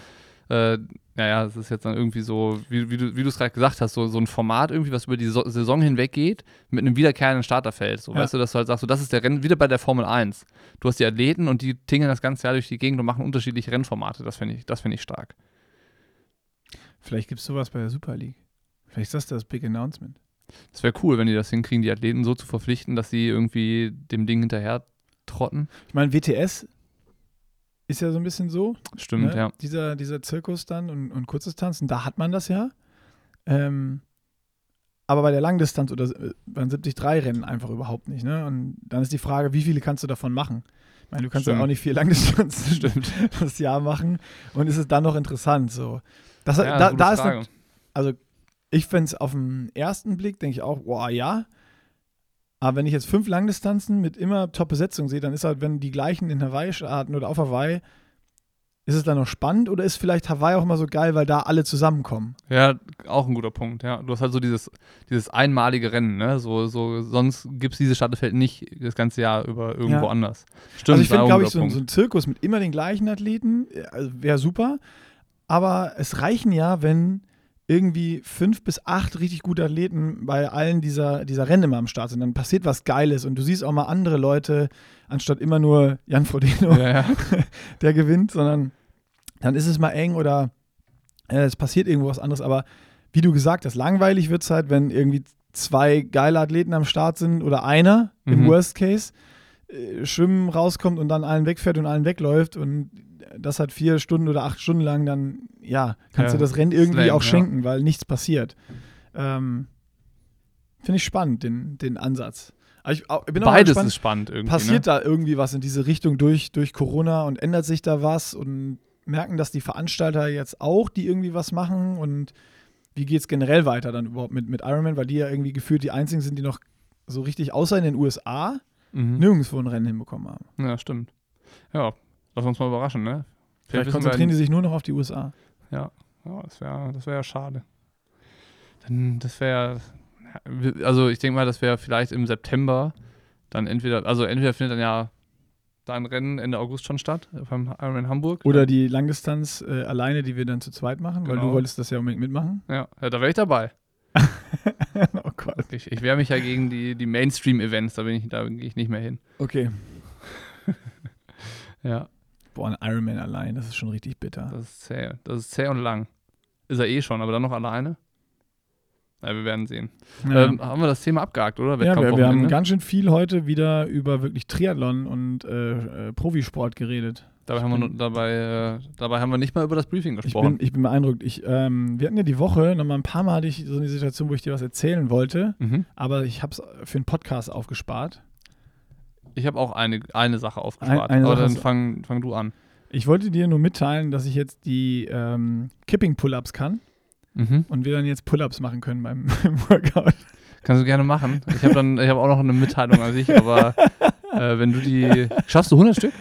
äh, naja, es ist jetzt dann irgendwie so, wie, wie du es gerade gesagt hast, so, so ein Format irgendwie, was über die so Saison hinweg geht, mit einem wiederkehrenden Starterfeld. So, Ja. weißt du, dass du halt sagst, so, das ist der Rennen, wieder bei der Formel 1. Du hast die Athleten und die tingeln das ganze Jahr durch die Gegend und machen unterschiedliche Rennformate. Das finde ich, das finde ich stark. Vielleicht gibt es sowas bei der Super League. Vielleicht ist das das Big Announcement. Das wäre cool, wenn die das hinkriegen, die Athleten so zu verpflichten, dass sie irgendwie dem Ding hinterher trotten. Ich meine, WTS ist ja so ein bisschen so. Stimmt, ne? ja. Dieser, dieser Zirkus dann und, und Kurzdistanzen, da hat man das ja. Ähm, aber bei der Langdistanz oder beim 73-Rennen einfach überhaupt nicht. Ne? Und dann ist die Frage, wie viele kannst du davon machen? Ich meine, du kannst ja auch nicht vier Langdistanzen Stimmt. das Jahr machen. Und ist es dann noch interessant? So. Das, Ja, da, da ist nat- also ich fände es auf den ersten Blick, denke ich auch, boah, ja. Aber wenn ich jetzt fünf Langdistanzen mit immer Top-Besetzung sehe, dann ist halt, wenn die gleichen in Hawaii starten oder auf Hawaii, ist es dann noch spannend oder ist vielleicht Hawaii auch immer so geil, weil da alle zusammenkommen? Ja, auch ein guter Punkt, ja. Du hast halt so dieses, dieses einmalige Rennen, ne? So, so, sonst gibt es dieses Starterfeld nicht das ganze Jahr über irgendwo Ja. anders. Stimmt, also ich finde, glaube ich, so, so ein Zirkus mit immer den gleichen Athleten äh, also wäre super. Aber es reichen ja, wenn irgendwie fünf bis acht richtig gute Athleten bei allen dieser, dieser Rennen immer am Start sind. Dann passiert was Geiles und du siehst auch mal andere Leute, anstatt immer nur Jan Frodeno, ja, ja. der gewinnt, sondern dann ist es mal eng oder äh, es passiert irgendwo was anderes. Aber wie du gesagt hast, langweilig wird es halt, wenn irgendwie zwei geile Athleten am Start sind oder einer im Mhm. Worst Case äh, schwimmen rauskommt und dann allen wegfährt und allen wegläuft und das hat vier Stunden oder acht Stunden lang, dann ja, kannst Ja, du das Rennen irgendwie Slam, auch ja. schenken, weil nichts passiert. Ähm, Finde ich spannend, den, den Ansatz. Ich, ich Beides gespannt, ist spannend irgendwie. passiert ne? da irgendwie was in diese Richtung durch, durch Corona und ändert sich da was und merken das die Veranstalter jetzt auch, die irgendwie was machen und wie geht es generell weiter dann überhaupt mit, mit Ironman, weil die ja irgendwie gefühlt die einzigen sind, die noch so richtig, außer in den USA, Mhm. nirgendwo ein Rennen hinbekommen haben. Ja, stimmt. Ja, lass uns mal überraschen, ne? Vielleicht wir- konzentrieren die sich nur noch auf die USA. Ja, das wäre das wär ja schade. Dann, das wäre, also ich denke mal, das wäre vielleicht im September dann entweder, also entweder findet dann ja dein Rennen Ende August schon statt, beim Ironman Hamburg. Oder die Langdistanz äh, alleine, die wir dann zu zweit machen, weil Genau. du wolltest das ja unbedingt mitmachen. Ja, ja da wäre ich dabei. oh Gott. Ich, ich wehre mich ja gegen die, die Mainstream-Events, da bin ich, da gehe ich nicht mehr hin. Okay. Ja, Boah, ein Ironman allein, das ist schon richtig bitter. das ist zäh. Das ist zäh und lang. Ist er eh schon, aber dann noch alleine? Ja, wir werden sehen. Ja. Ähm, haben wir das Thema abgehakt, oder? Ja, wir, wir haben Wettkampfwochenende? ganz schön viel heute wieder über wirklich Triathlon und äh, äh, Profisport geredet. dabei, haben wir, nur- dabei, äh, dabei haben wir nicht mal über das Briefing Ich gesprochen. bin, ich bin beeindruckt. Ich, ähm, wir hatten ja die Woche, noch mal ein paar Mal hatte ich so eine Situation, wo ich dir was erzählen wollte, mhm. aber ich habe es für einen Podcast aufgespart. Ich habe auch eine, eine Sache aufgespart. Ein- eine aber Sache dann fang, fang du an. Ich wollte dir nur mitteilen, dass ich jetzt die ähm, Kipping-Pull-Ups kann Mhm. und wir dann jetzt Pull-Ups machen können beim, beim Workout. Kannst du gerne machen. Ich habe dann, ich habe auch noch eine Mitteilung an sich, aber äh, wenn du die, schaffst du 100 Stück?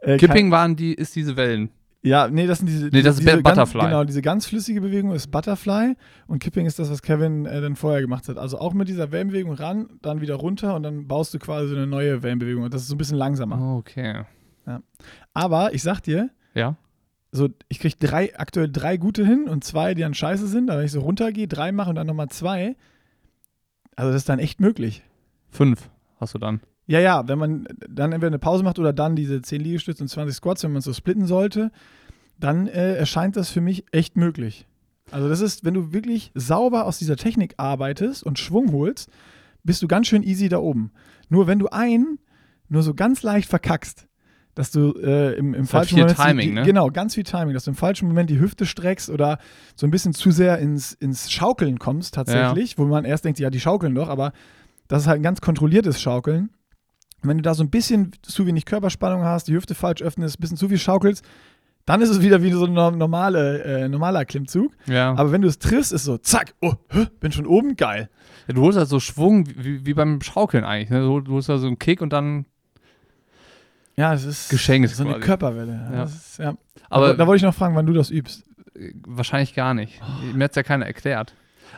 Äh, Kipping waren die, ist diese Wellen. Ja, nee, das sind diese. Nee, das ist diese Butterfly. Ganz, genau, diese ganz flüssige Bewegung ist Butterfly und Kipping ist das, was Kevin äh, dann vorher gemacht hat. Also auch mit dieser Wellenbewegung ran, dann wieder runter und dann baust du quasi eine neue Wellenbewegung. Und das ist so ein bisschen langsamer. Okay. Aber ich sag dir, Ja. so, ich krieg drei, aktuell drei gute hin und zwei, die dann scheiße sind. Aber wenn ich so runtergehe, drei mache und dann nochmal zwei, also das ist dann echt möglich. Fünf hast du dann. Ja, ja, wenn man dann entweder eine Pause macht oder dann diese 10 Liegestütze und 20 Squats, wenn man es so splitten sollte, dann äh, erscheint das für mich echt möglich. Also das ist, wenn du wirklich sauber aus dieser Technik arbeitest und Schwung holst, bist du ganz schön easy da oben. Nur wenn du einen nur so ganz leicht verkackst, dass du äh, im, im halt falschen viel Moment Timing, die, ne? genau ganz viel Timing, dass du im falschen Moment die Hüfte streckst oder so ein bisschen zu sehr ins, ins Schaukeln kommst tatsächlich, wo man erst denkt, ja die schaukeln doch, aber das ist halt ein ganz kontrolliertes Schaukeln. Und wenn du da so ein bisschen zu wenig Körperspannung hast, die Hüfte falsch öffnest, ein bisschen zu viel schaukelst, dann ist es wieder wie so ein norm- normale, äh, normaler Klimmzug. Ja. Aber wenn du es triffst, ist so, zack, oh, hä, bin schon oben, geil. ja. Du holst halt so Schwung wie, wie beim Schaukeln eigentlich. Ne? Du, du holst halt so einen Kick und dann. Ja, es ist Geschenkt so eine quasi. Körperwelle. Ja. Ist, ja. Aber Aber da wollte ich noch fragen, wann du das übst. äh, wahrscheinlich gar nicht. Mir hat es ja keiner erklärt.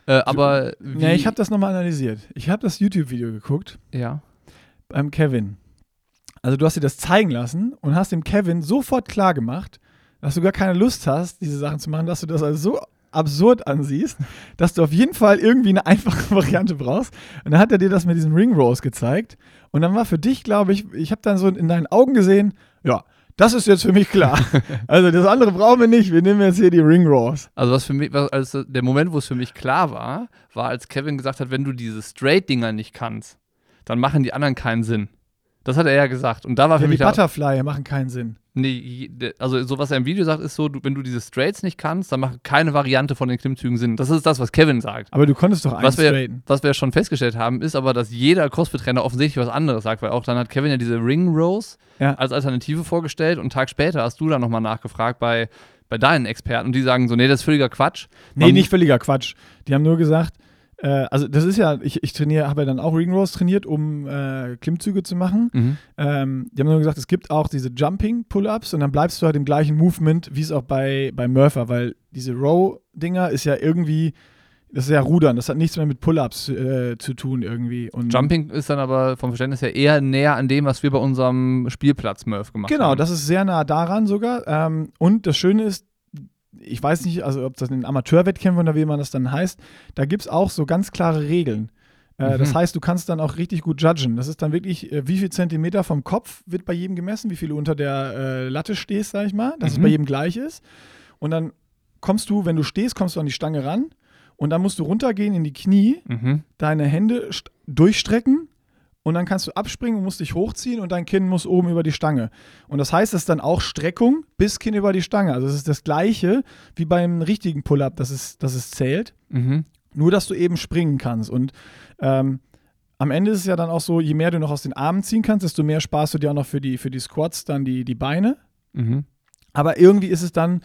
Äh, aber. Ja, ich habe das nochmal analysiert. Ich habe das YouTube-Video geguckt Ja. Beim Kevin. Also du hast dir das zeigen lassen und hast dem Kevin sofort klar gemacht, dass du gar keine Lust hast, diese Sachen zu machen, dass du das als so absurd ansiehst, dass du auf jeden Fall irgendwie eine einfache Variante brauchst. Und dann hat er dir das mit diesem Ring Rose gezeigt. Und dann war für dich, glaube ich, ich habe dann so in deinen Augen gesehen, ja, das ist jetzt für mich klar. also das andere brauchen wir nicht. Wir nehmen jetzt hier die Ring Rose. Also was für mich, was, also der Moment, wo es für mich klar war, war, als Kevin gesagt hat, wenn du diese Straight-Dinger nicht kannst, dann machen die anderen keinen Sinn. Das hat er ja gesagt. Und da war Ja, für die mich da, Butterfly machen keinen Sinn. nee, also so was er im Video sagt, ist so, du, wenn du diese Straights nicht kannst, dann macht keine Variante von den Klimmzügen Sinn. Das ist das, was Kevin sagt. Aber du konntest doch einen Was wir, straighten. was wir schon festgestellt haben, ist aber, dass jeder CrossFit-Trainer offensichtlich was anderes sagt, weil auch dann hat Kevin ja diese Ring Rose Ja. als Alternative vorgestellt und einen Tag später hast du dann nochmal nachgefragt bei, bei deinen Experten und die sagen so, nee, das ist völliger Quatsch. Nee, Man- nicht völliger Quatsch. Die haben nur gesagt, äh, also das ist ja, ich, ich trainiere, habe ja dann auch Ring Rows trainiert, um äh, Klimmzüge zu machen. Mhm. Ähm, die haben nur gesagt, es gibt auch diese Jumping Pull-Ups und dann bleibst du halt im gleichen Movement, wie es auch bei, bei Murphy, weil diese Row-Dinger ist ja irgendwie, das ist ja Rudern, das hat nichts mehr mit Pull-Ups äh, zu tun irgendwie. Und Jumping ist dann aber vom Verständnis her eher näher an dem, was wir bei unserem Spielplatz Murph gemacht Genau, haben. das ist sehr nah daran sogar. Ähm, und das Schöne ist, ich weiß nicht, also ob das in Amateurwettkämpfen oder wie man das dann heißt, da gibt es auch so ganz klare Regeln. Äh, Mhm. Das heißt, du kannst dann auch richtig gut judgen. Das ist dann wirklich, äh, wie viel Zentimeter vom Kopf wird bei jedem gemessen, wie viel du unter der äh, Latte stehst, sag ich mal, dass es Mhm. bei jedem gleich ist. Und dann kommst du, wenn du stehst, kommst du an die Stange ran und dann musst du runtergehen in die Knie, Mhm. deine Hände st- durchstrecken und dann kannst du abspringen und musst dich hochziehen und dein Kinn muss oben über die Stange. Und das heißt, das ist dann auch Streckung bis Kinn über die Stange. Also es ist das gleiche wie beim richtigen Pull-up, dass es, dass es zählt, Mhm. nur dass du eben springen kannst. Und ähm, am Ende ist es ja dann auch so, je mehr du noch aus den Armen ziehen kannst, desto mehr sparst du dir auch noch für die, für die Squats dann die, die Beine. Mhm. Aber irgendwie ist es dann,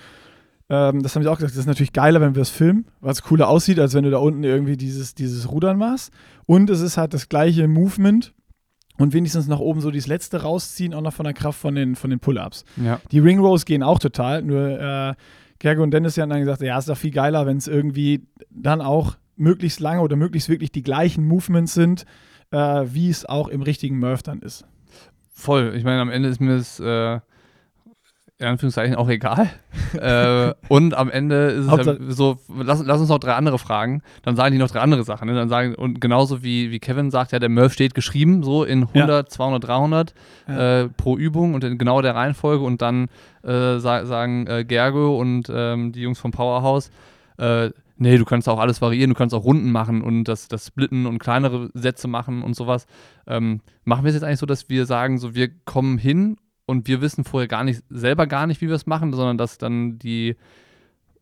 ähm, das haben sie auch gesagt, das ist natürlich geiler, wenn wir es filmen, weil es cooler aussieht, als wenn du da unten irgendwie dieses, dieses Rudern machst. Und es ist halt das gleiche Movement und wenigstens nach oben so dieses letzte rausziehen, auch noch von der Kraft von den, von den Pull-Ups. Ja. Die Ring Rows gehen auch total, nur äh, Gergo und Dennis haben dann gesagt, ja, ist doch viel geiler, wenn es irgendwie dann auch möglichst lange oder möglichst wirklich die gleichen Movements sind, äh, wie es auch im richtigen Murph dann ist. Voll. Ich meine, am Ende ist mir das äh, in Anführungszeichen auch egal. äh, und am Ende ist es ja so, lass, lass uns noch drei andere fragen. Dann sagen die noch drei andere Sachen. Ne? Dann sagen, und genauso wie, wie Kevin sagt, ja, der Murph steht geschrieben, so in 100, 200, 300 Ja. äh, pro Übung und in genau der Reihenfolge. Und dann äh, sa sagen äh, Gergo und ähm, die Jungs vom Powerhouse, äh, nee, du kannst auch alles variieren, du kannst auch Runden machen und das, das Splitten und kleinere Sätze machen und sowas. Ähm, machen wir es jetzt eigentlich so, dass wir sagen, so wir kommen hin und wir wissen vorher gar nicht, selber gar nicht, wie wir es machen, sondern dass dann die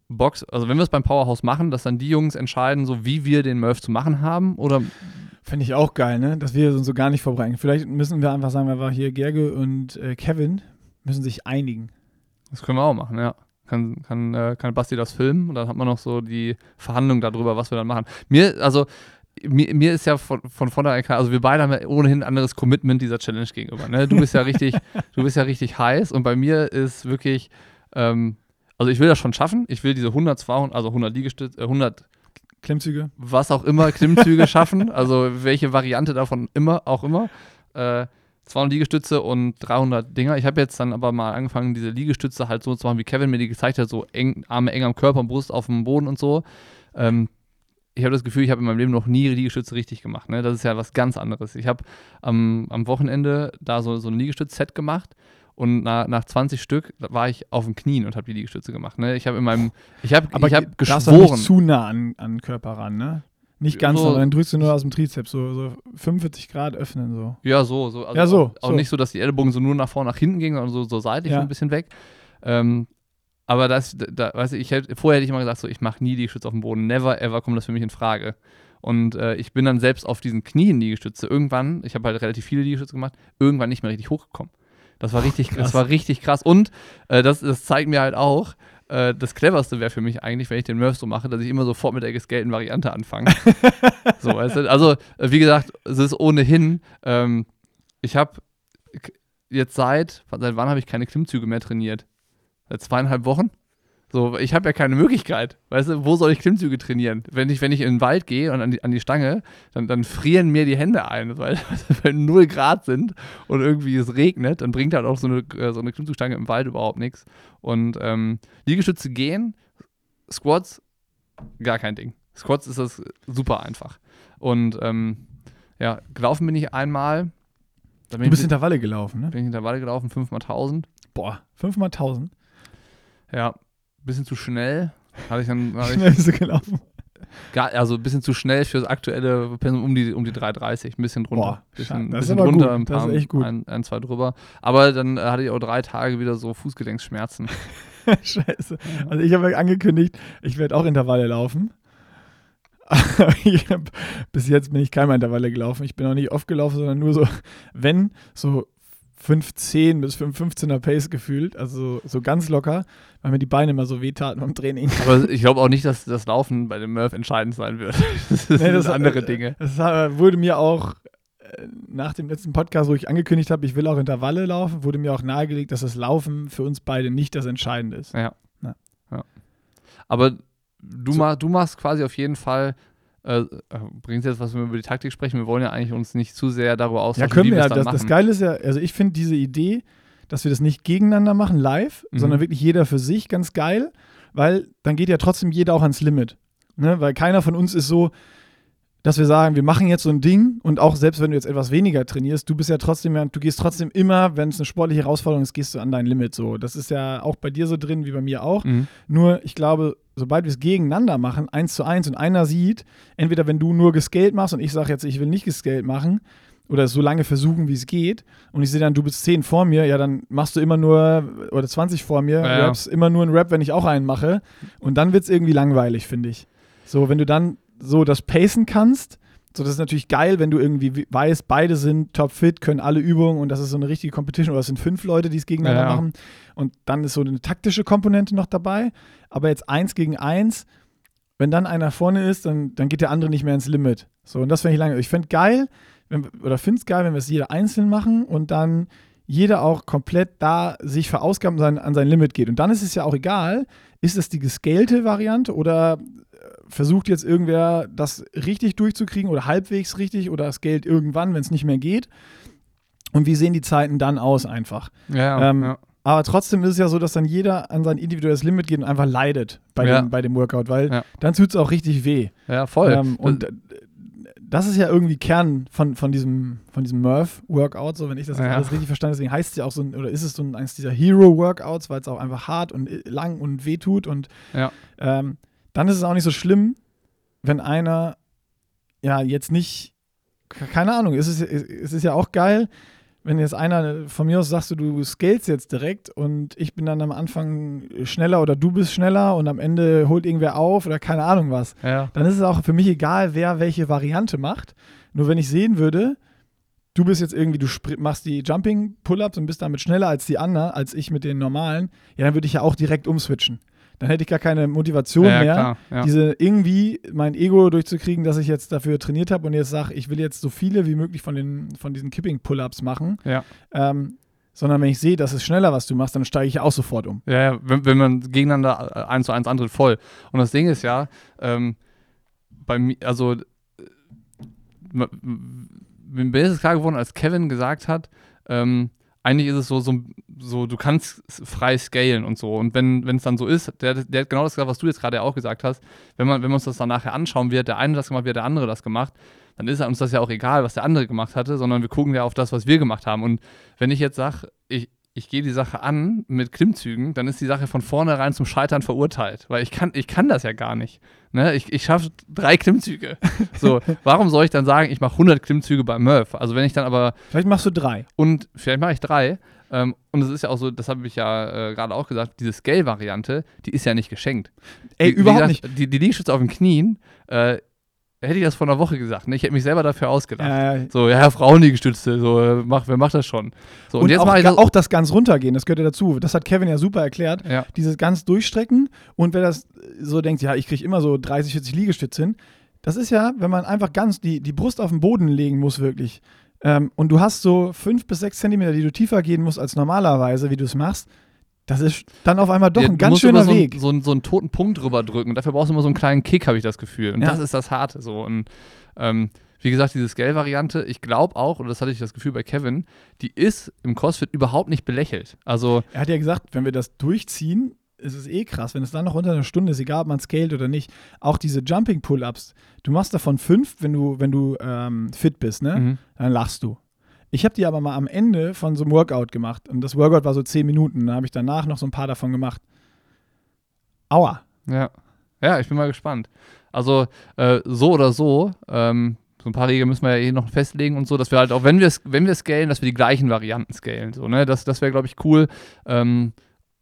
Box, also wenn wir es beim Powerhouse machen, dass dann die Jungs entscheiden, so wie wir den Murph zu machen haben oder Finde ich auch geil, ne? Dass wir uns so gar nicht vorbereiten. Vielleicht müssen wir einfach sagen, wir hier Gerge und äh, Kevin müssen sich einigen. das können wir auch machen, ja. Kann, kann, äh, kann Basti das filmen und dann hat man noch so die Verhandlung darüber, was wir dann machen. Mir, also, mir, mir ist ja von, von vornherein klar, also wir beide haben ja ohnehin ein anderes Commitment dieser Challenge gegenüber. Ne? Du bist ja richtig, du bist ja richtig heiß und bei mir ist wirklich, ähm, also ich will das schon schaffen. Ich will diese 100, 200, also 100 Liegestütze, äh, 100 Klimmzüge. was auch immer Klimmzüge schaffen, also welche Variante davon immer auch immer. Äh, 200 Liegestütze und 300 Dinger. Ich habe jetzt dann aber mal angefangen, diese Liegestütze halt so zu machen, wie Kevin mir die gezeigt hat, so eng, Arme eng am Körper und Brust auf dem Boden und so. Ähm, ich habe das Gefühl, ich habe in meinem Leben noch nie Liegestütze richtig gemacht. Ne? Das ist ja was ganz anderes. Ich habe am, am Wochenende da so, so ein Liegestütz-Set gemacht und nach, nach 20 Stück war ich auf den Knien und habe die Liegestütze gemacht. Ne? Ich habe in meinem, ich habe Aber ich hab geschworen. nicht zu nah an, an den Körper ran, ne? Nicht ganz, So- nah, dann drückst du nur aus dem Trizeps, so, so 45 Grad öffnen, so. Ja, so. so. Also Ja, so, Auch, so. nicht so, dass die Ellbogen so nur nach vorne, nach hinten gingen, sondern so, so seitlich Ja. ein bisschen weg. Ähm, aber das, da, weißt du, ich hätte, vorher hätte ich immer gesagt, so, ich mache nie Liegestütze auf dem Boden. Never, ever kommt das für mich in Frage. Und äh, ich bin dann selbst auf diesen Knien Liegestütze irgendwann, ich habe halt relativ viele Liegestütze gemacht, irgendwann nicht mehr richtig hochgekommen. Das war richtig, Krass. das war richtig krass. Und äh, das, das zeigt mir halt auch, äh, das cleverste wäre für mich eigentlich, wenn ich den Murph so mache, dass ich immer sofort mit der gescalten Variante anfange. so, weißt du? Also, äh, wie gesagt, es ist ohnehin, ähm, ich habe jetzt seit, seit wann habe ich keine Klimmzüge mehr trainiert? Seit zweieinhalb Wochen? So, ich habe ja keine Möglichkeit. Weißt du, wo soll ich Klimmzüge trainieren? Wenn ich, wenn ich in den Wald gehe und an die, an die Stange, dann, dann frieren mir die Hände ein, weil, weil 0 Grad sind und irgendwie es regnet, dann bringt halt auch so eine, äh, so eine Klimmzugstange im Wald überhaupt nichts. Und ähm, Liegestütze gehen, Squats, gar kein Ding. Squats ist das super einfach. Und ähm, ja, gelaufen bin ich einmal. Du bist Intervalle gelaufen, ne? bin ich Intervalle gelaufen, 5 mal 1000. Boah, fünfmal tausend. Ja, bisschen zu schnell. Hatte ich dann, hatte Schnell bist du gelaufen. gar, also ein bisschen zu schnell für das aktuelle Pensum um die, um die 3,30, ein bisschen drunter. Boah, bisschen, das ist bisschen aber drunter, gut. ein Das paar, ist echt gut. Ein, ein, zwei drüber. Aber dann äh, hatte ich auch drei Tage wieder so Fußgelenksschmerzen. Scheiße. Also ich habe angekündigt, ich werde auch Intervalle laufen. Hab, bis jetzt bin ich keinmal Intervalle gelaufen. Ich bin auch nicht oft gelaufen, sondern nur so, wenn, so 5,10 bis 5,15er Pace gefühlt. Also so, so ganz locker, weil mir die Beine immer so wehtaten beim Training. Aber ich glaube auch nicht, dass das Laufen bei dem Murph entscheidend sein wird. Das sind Nee, andere äh, Dinge. Das wurde mir auch äh, nach dem letzten Podcast, wo ich angekündigt habe, ich will auch Intervalle laufen, wurde mir auch nahegelegt, dass das Laufen für uns beide nicht das Entscheidende ist. Ja. Ja. ja. Aber du, ma du machst quasi auf jeden Fall, äh, bringst jetzt, was wir über die Taktik sprechen, wir wollen ja eigentlich uns nicht zu sehr darüber Ja, austauschen, können wie wir ja. Das, das Geile ist ja, also ich finde diese Idee, dass wir das nicht gegeneinander machen, live, Mhm. sondern wirklich jeder für sich, ganz geil, weil dann geht ja trotzdem jeder auch ans Limit. Ne? Weil keiner von uns ist so, dass wir sagen, wir machen jetzt so ein Ding und auch selbst wenn du jetzt etwas weniger trainierst, du bist ja trotzdem, ja- du gehst trotzdem immer, wenn es eine sportliche Herausforderung ist, gehst du an dein Limit so. Das ist ja auch bei dir so drin, wie bei mir auch. Mhm. Nur, ich glaube, sobald wir es gegeneinander machen, eins zu eins, und einer sieht, entweder wenn du nur gescaled machst und ich sage jetzt, ich will nicht gescaled machen, oder so lange versuchen, wie es geht, und ich sehe dann, du bist 10 vor mir, ja, dann machst du immer nur, oder 20 vor mir, Ja, ja. rappst immer nur einen Rap, wenn ich auch einen mache, und dann wird es irgendwie langweilig, finde ich. So, wenn du dann so das pacen kannst, so, das ist natürlich geil, wenn du irgendwie we- weißt, beide sind topfit, können alle Übungen und das ist so eine richtige Competition oder es sind fünf Leute, die es gegeneinander Ja, ja. machen und dann ist so eine taktische Komponente noch dabei, aber jetzt eins gegen eins, wenn dann einer vorne ist, dann, dann geht der andere nicht mehr ins Limit. So, und das finde ich lange. Ich finde geil, wenn, oder finde es geil, wenn wir es jeder einzeln machen und dann jeder auch komplett da sich verausgaben an sein Limit geht. Und dann ist es ja auch egal, ist es die gescalte Variante oder versucht jetzt irgendwer das richtig durchzukriegen oder halbwegs richtig oder das Geld irgendwann, wenn es nicht mehr geht. Und wie sehen die Zeiten dann aus einfach? Ja, Ähm, ja. Aber trotzdem ist es ja so, dass dann jeder an sein individuelles Limit geht und einfach leidet bei, Ja. dem, bei dem Workout, weil dann tut es auch richtig weh. ja, voll. Ähm, und das ist ja irgendwie Kern von, von diesem, von diesem Murph-Workout, so wenn ich das jetzt alles richtig verstanden habe. Deswegen heißt es ja auch so, ein, oder ist es so ein, eines dieser Hero-Workouts, weil es auch einfach hart und lang und weh tut. Und Ja. ähm, dann ist es auch nicht so schlimm, wenn einer ja jetzt nicht, ke- keine Ahnung, es ist, es ist ja auch geil, wenn jetzt einer von mir aus sagst du, du scalest jetzt direkt und ich bin dann am Anfang schneller oder du bist schneller und am Ende holt irgendwer auf oder keine Ahnung was ja. dann ist es auch für mich egal, wer welche Variante macht. Nur wenn ich sehen würde, du bist jetzt irgendwie, du machst die Jumping Pull-ups und bist damit schneller als die anderen, als ich mit den normalen, ja, dann würde ich ja auch direkt umswitchen. Dann hätte ich gar keine Motivation ja, mehr, klar. Ja. diese irgendwie mein Ego durchzukriegen, dass ich jetzt dafür trainiert habe und jetzt sage, ich will jetzt so viele wie möglich von, den, von diesen Kipping-Pull-ups machen. Ja. Ähm, sondern wenn ich sehe, das ist schneller, was du machst, dann steige ich ja auch sofort um. Ja, wenn, wenn man gegeneinander äh, eins zu eins antritt, voll. Und das Ding ist ja, ähm, bei mir, also, mir ist es klar geworden, als Kevin gesagt hat, ähm, eigentlich ist es so, so, so, du kannst frei scalen und so. Und wenn es dann so ist, der, der hat genau das gesagt, was du jetzt gerade auch gesagt hast, wenn, man, wenn wir uns das dann nachher anschauen, wie hat der eine das gemacht, wie hat der andere das gemacht, dann ist uns das ja auch egal, was der andere gemacht hatte, sondern wir gucken ja auf das, was wir gemacht haben. Und wenn ich jetzt sage, ich, ich gehe die Sache an mit Klimmzügen, dann ist die Sache von vornherein zum Scheitern verurteilt. Weil ich kann, ich kann das ja gar nicht. Ne? Ich, ich schaffe drei Klimmzüge. So, warum soll ich dann sagen, ich mache 100 Klimmzüge bei Murph? Also wenn ich dann aber, Vielleicht machst du drei. und vielleicht mache ich drei, ähm, und es ist ja auch so, das habe ich ja äh, gerade auch gesagt, diese Scale-Variante, die ist ja nicht geschenkt. Ey, wie überhaupt gesagt, Die, die Liegestütze auf den Knien, äh, hätte ich das vor einer Woche gesagt. Ne? Ich hätte mich selber dafür ausgedacht. Ja, ja. So, ja, Frauenliegestütze, so, äh, mach, wer macht das schon? So, Und, jetzt auch, das. auch das ganz runtergehen, das gehört ja dazu. Das hat Kevin ja super erklärt. ja. Dieses ganz durchstrecken und wer das so denkt, ja, ich kriege immer so 30, 40 Liegestütze hin, das ist ja, wenn man einfach ganz die, die Brust auf den Boden legen muss, wirklich. Ähm, und du hast so fünf bis sechs Zentimeter, die du tiefer gehen musst als normalerweise, wie du es machst. Das ist dann auf einmal doch Ja, ein ganz schöner so, Weg. So, einen, so einen toten Punkt drüber drücken. Dafür brauchst du immer so einen kleinen Kick, habe ich das Gefühl. Und Ja. das ist das Harte. So. Und ähm, wie gesagt, diese Scale-Variante, ich glaube auch, und das hatte ich das Gefühl bei Kevin, die ist im CrossFit überhaupt nicht belächelt. Also, Er hat ja gesagt, wenn wir das durchziehen, ist es eh krass. Wenn es dann noch unter einer Stunde ist, egal ob man scaled oder nicht, auch diese Jumping Pull-Ups, du machst davon fünf, wenn du, wenn du ähm, fit bist, ne? mhm. dann lachst du. Ich habe die aber mal am Ende von so einem Workout gemacht und das Workout war so zehn Minuten. Dann habe ich danach noch so ein paar davon gemacht. Aua. ja. Ja, ich bin mal gespannt. Also, äh, so oder so, ähm, so ein paar Regeln müssen wir ja eh noch festlegen und so, dass wir halt auch, wenn wir, wenn wir scalen, dass wir die gleichen Varianten scalen. So, ne? Das, das wäre, glaube ich, cool. Ähm,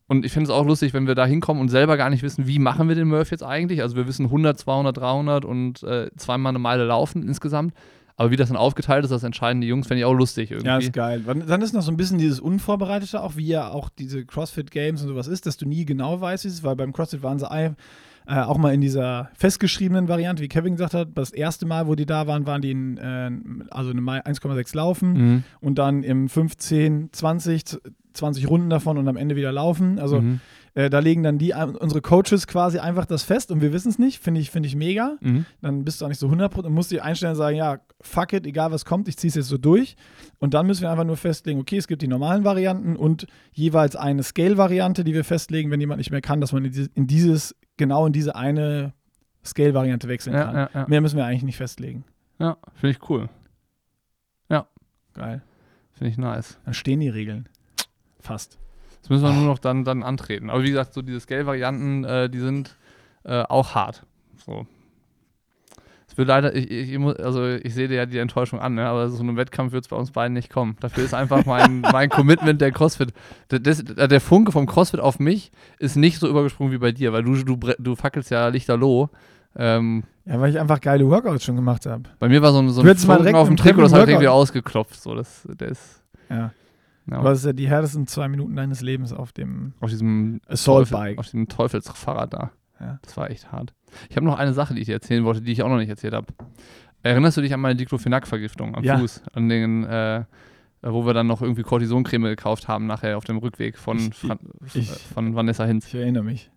und ich finde es auch lustig, wenn wir da hinkommen und selber gar nicht wissen, wie machen wir den Murph jetzt eigentlich. Also wir wissen 100, 200, 300 und äh, zweimal eine Meile laufen insgesamt. Aber wie das dann aufgeteilt ist, das entscheiden die Jungs, fände ich auch lustig irgendwie. Ja, ist geil. Dann ist noch so ein bisschen dieses Unvorbereitete, auch wie ja auch diese CrossFit Games und sowas ist, dass du nie genau weißt, wie es ist, weil beim CrossFit waren sie äh, auch mal in dieser festgeschriebenen Variante, wie Kevin gesagt hat. Das erste Mal, wo die da waren, waren die in, äh, also eine Mai- 1,6 laufen Mhm. und dann im 15, 20, 20 Runden davon und am Ende wieder laufen. Also mhm. äh, da legen dann die unsere Coaches quasi einfach das fest und wir wissen es nicht. Finde ich, finde ich mega. Mhm. Dann bist du auch nicht so 100% und musst dich einstellen und sagen, ja, fuck it, egal was kommt, ich ziehe es jetzt so durch. Und dann müssen wir einfach nur festlegen, okay, es gibt die normalen Varianten und jeweils eine Scale-Variante, die wir festlegen, wenn jemand nicht mehr kann, dass man in dieses, genau in diese eine Scale-Variante wechseln Ja, kann. ja, ja. Mehr müssen wir eigentlich nicht festlegen. ja finde ich cool. Geil. Finde ich nice. Dann stehen die Regeln. Fast. Das müssen wir nur noch dann, dann antreten. Aber wie gesagt, so diese Scale-Varianten, äh, die sind äh, auch hart. So. Wird leider, ich, ich, also ich sehe dir ja die Enttäuschung an, ne? aber so einem Wettkampf wird es bei uns beiden nicht kommen. Dafür ist einfach mein, mein Commitment der CrossFit. Der, das, der Funke vom CrossFit auf mich ist nicht so übergesprungen wie bei dir, weil du, du, du fackelst ja lichterloh. Ähm, Ja, weil ich einfach geile Workouts schon gemacht habe. bei mir war so ein, so Du ein Funken auf dem dem Trikot, das hat irgendwie ausgeklopft. So, das, ist Ja. ja, Aber ist ja die härtesten zwei Minuten deines Lebens auf dem auf diesem Assault Teufel- Bike. Auf diesem Teufelsfahrrad da. Ja. Das war echt hart. Ich habe noch eine Sache, die ich dir erzählen wollte, die ich auch noch nicht erzählt habe. Erinnerst du dich an meine Diclofenac-Vergiftung am Ja. Fuß? An den, äh, wo wir dann noch irgendwie Cortisoncreme gekauft haben nachher auf dem Rückweg von, Ich- Fran ich- von Vanessa Hinz. Ich erinnere mich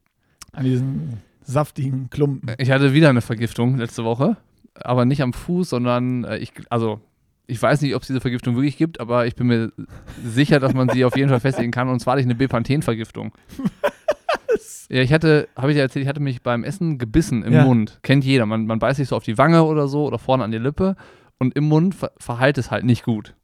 an diesen saftigen Klumpen. Ich hatte wieder eine Vergiftung letzte Woche, aber nicht am Fuß, sondern äh, ich, also ich weiß nicht, ob es diese Vergiftung wirklich gibt, aber ich bin mir sicher, dass man sie auf jeden Fall festlegen kann. Und zwar hatte ich eine Bepanthen-Vergiftung. Ja, ich hatte, habe ich dir erzählt, ich hatte mich beim Essen gebissen im Ja. Mund. Kennt jeder. Man, man beißt sich so auf die Wange oder so oder vorne an die Lippe und im Mund ver verheilt es halt nicht gut.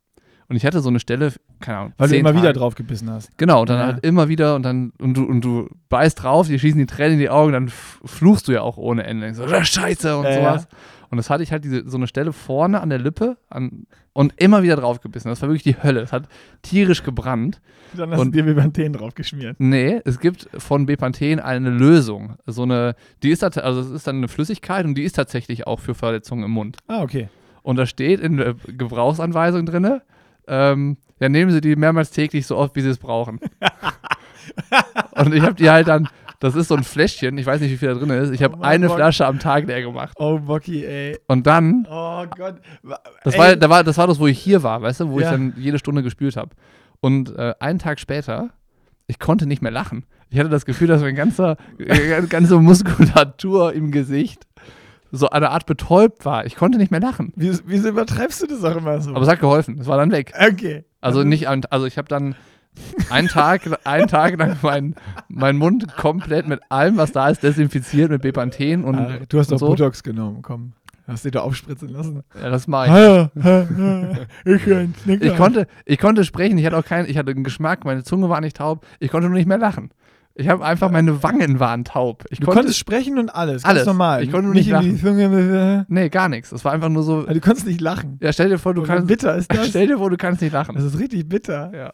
Und ich hatte so eine Stelle, keine Ahnung, Weil du immer wieder Tage. drauf gebissen hast. Genau, und dann Ja. halt immer wieder und dann, und du, und du beißt drauf, dir schießen die Tränen in die Augen, dann fluchst du ja auch ohne Ende. So, "Ah, Scheiße und Ja, sowas. Und das hatte ich halt diese, so eine Stelle vorne an der Lippe an, und immer wieder drauf gebissen. Das war wirklich die Hölle. Es hat tierisch gebrannt. Dann hast Und- du dir Bepanthen drauf geschmiert. Nee, es gibt von Bepanthen eine Lösung. So eine, die ist, also es ist dann eine Flüssigkeit und die ist tatsächlich auch für Verletzungen im Mund. Ah, okay. Und da steht in der Gebrauchsanweisung drin, ähm, ja, nehmen Sie die mehrmals täglich so oft, wie Sie es brauchen. und ich habe die halt dann, das ist so ein Fläschchen, ich weiß nicht, wie viel da drin ist, ich habe Oh eine Mann. Flasche am Tag leer gemacht. Oh, Bocky, ey. Und dann, Oh Gott. das war, da war, das war das, wo ich hier war, weißt du, wo Ja. ich dann jede Stunde gespült habe. Und äh, einen Tag später, ich konnte nicht mehr lachen. Ich hatte das Gefühl, dass meine ganze, äh, ganze Muskulatur im Gesicht so eine Art betäubt war. Ich konnte nicht mehr lachen. Wieso, wieso übertreibst du das auch immer so? Aber es hat geholfen. Es war dann weg. okay. Also nicht, also ich habe dann einen Tag, einen Tag lang meinen mein Mund komplett mit allem, was da ist, desinfiziert mit Bepanthen und, Ah, du hast doch so. Botox genommen, komm. Hast dich doch aufspritzen lassen. Ja, das mache ich. Ich Ich konnte, ich konnte sprechen, ich hatte auch keinen, ich hatte einen Geschmack, meine Zunge war nicht taub, ich konnte nur nicht mehr lachen. Ich habe einfach, meine Wangen waren taub. Ich Du konnte, konntest sprechen und alles, Alles. normal. Ich konnte nur nicht nicht in die Zunge. nee, gar nichts. Es war einfach nur so, äh, Du konntest nicht lachen. ja, stell dir vor, du kannst, bitter ist das? stell dir vor, du kannst nicht lachen. Das ist richtig bitter. Ja.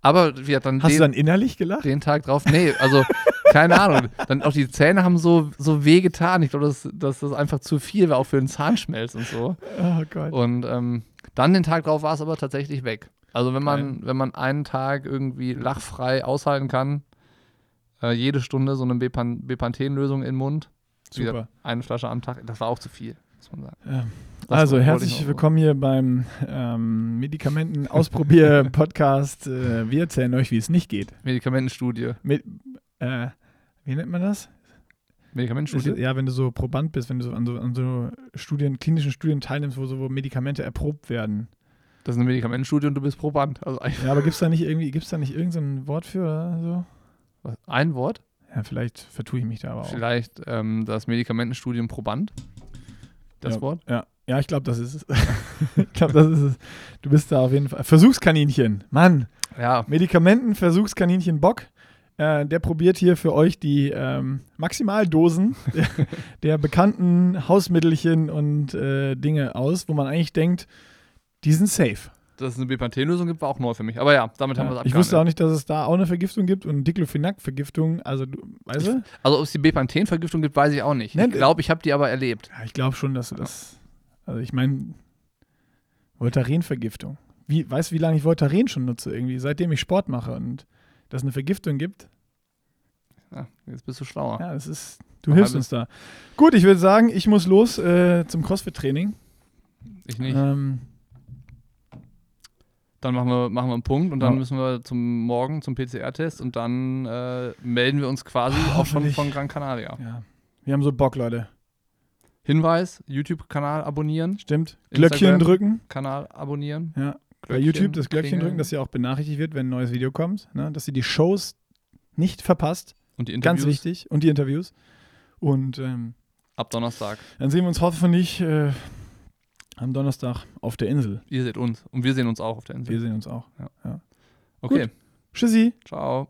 Aber hat dann Hast den, du dann innerlich gelacht? den Tag drauf, nee, also keine Ahnung. Dann auch die Zähne haben so, so weh getan. Ich glaube, dass, dass das einfach zu viel war, auch für den Zahnschmelz und so. Oh Gott. Und ähm, dann den Tag drauf war es aber tatsächlich weg. Also wenn man, wenn man einen Tag irgendwie lachfrei aushalten kann, äh, jede Stunde so eine Bepan Bepanthen-Lösung im Mund, wie gesagt, Super. eine Flasche am Tag, das war auch zu viel, muss man sagen. Ja. Also herzlich willkommen hier beim ähm, Medikamenten-Ausprobier-Podcast. äh, wir erzählen euch, wie es nicht geht. Medikamentenstudie. Mit, äh, wie nennt man das? Medikamentenstudie? Ja, wenn du so Proband bist, wenn du so an so, an so Studien, klinischen Studien teilnimmst, wo so Medikamente erprobt werden. Das ist eine Medikamentenstudie und du bist Proband. Also Ja, aber gibt es da nicht irgendwie, gibt's da nicht irgendein Wort für oder so? was, ein Wort? Ja, vielleicht vertue ich mich da aber auch. Vielleicht ähm, das Medikamentenstudium Proband. Das ja, Wort? Ja, ja ich glaube, das ist es. ich glaube, das ist es. Du bist da auf jeden Fall. Versuchskaninchen. Mann. Ja. Medikamenten-Versuchskaninchen Bock. Äh, der probiert hier für euch die ähm, Maximaldosen der, der bekannten Hausmittelchen und äh, Dinge aus, wo man eigentlich denkt, die sind safe. Dass es eine Bepanthen-Lösung gibt, war auch neu für mich. Aber ja, damit haben wir es Ja, ich wusste auch nicht, dass es da auch eine Vergiftung gibt und Diclofenac-Vergiftung. Also, du, weißt du? Also ob es die Bepanthen-Vergiftung gibt, weiß ich auch nicht. Ne, Ich glaube, ich habe die aber erlebt. Ja, ich glaube schon, dass du das. Also, ich meine, Voltaren-Vergiftung. Wie, weißt du, wie lange ich Voltaren schon nutze? Irgendwie, seitdem ich Sport mache und dass es eine Vergiftung gibt. Ja, jetzt bist du schlauer. Ja, das ist. Du hilfst uns da. Gut, ich würde sagen, ich muss los äh, zum CrossFit-Training. Ich nicht. Ähm, Dann machen wir, machen wir einen Punkt und dann Ja. müssen wir zum Morgen zum PCR-Test und dann äh, melden wir uns quasi auch schon von Gran Canaria. ja. Wir haben so Bock, Leute. Hinweis: YouTube-Kanal abonnieren, Stimmt. Glöckchen drücken. Kanal abonnieren. Ja. Bei Glöckchen YouTube das Glöckchen klingeln. drücken, dass ihr auch benachrichtigt wird, wenn ein neues Video kommt. Ne? Dass ihr die Shows nicht verpasst. Und die Interviews Ganz wichtig. Und die Interviews. Und ähm, ab Donnerstag. dann sehen wir uns hoffentlich äh, am Donnerstag auf der Insel. Ihr seht uns und wir sehen uns auch auf der Insel. Wir sehen uns auch. Okay, Tschüssi. ciao.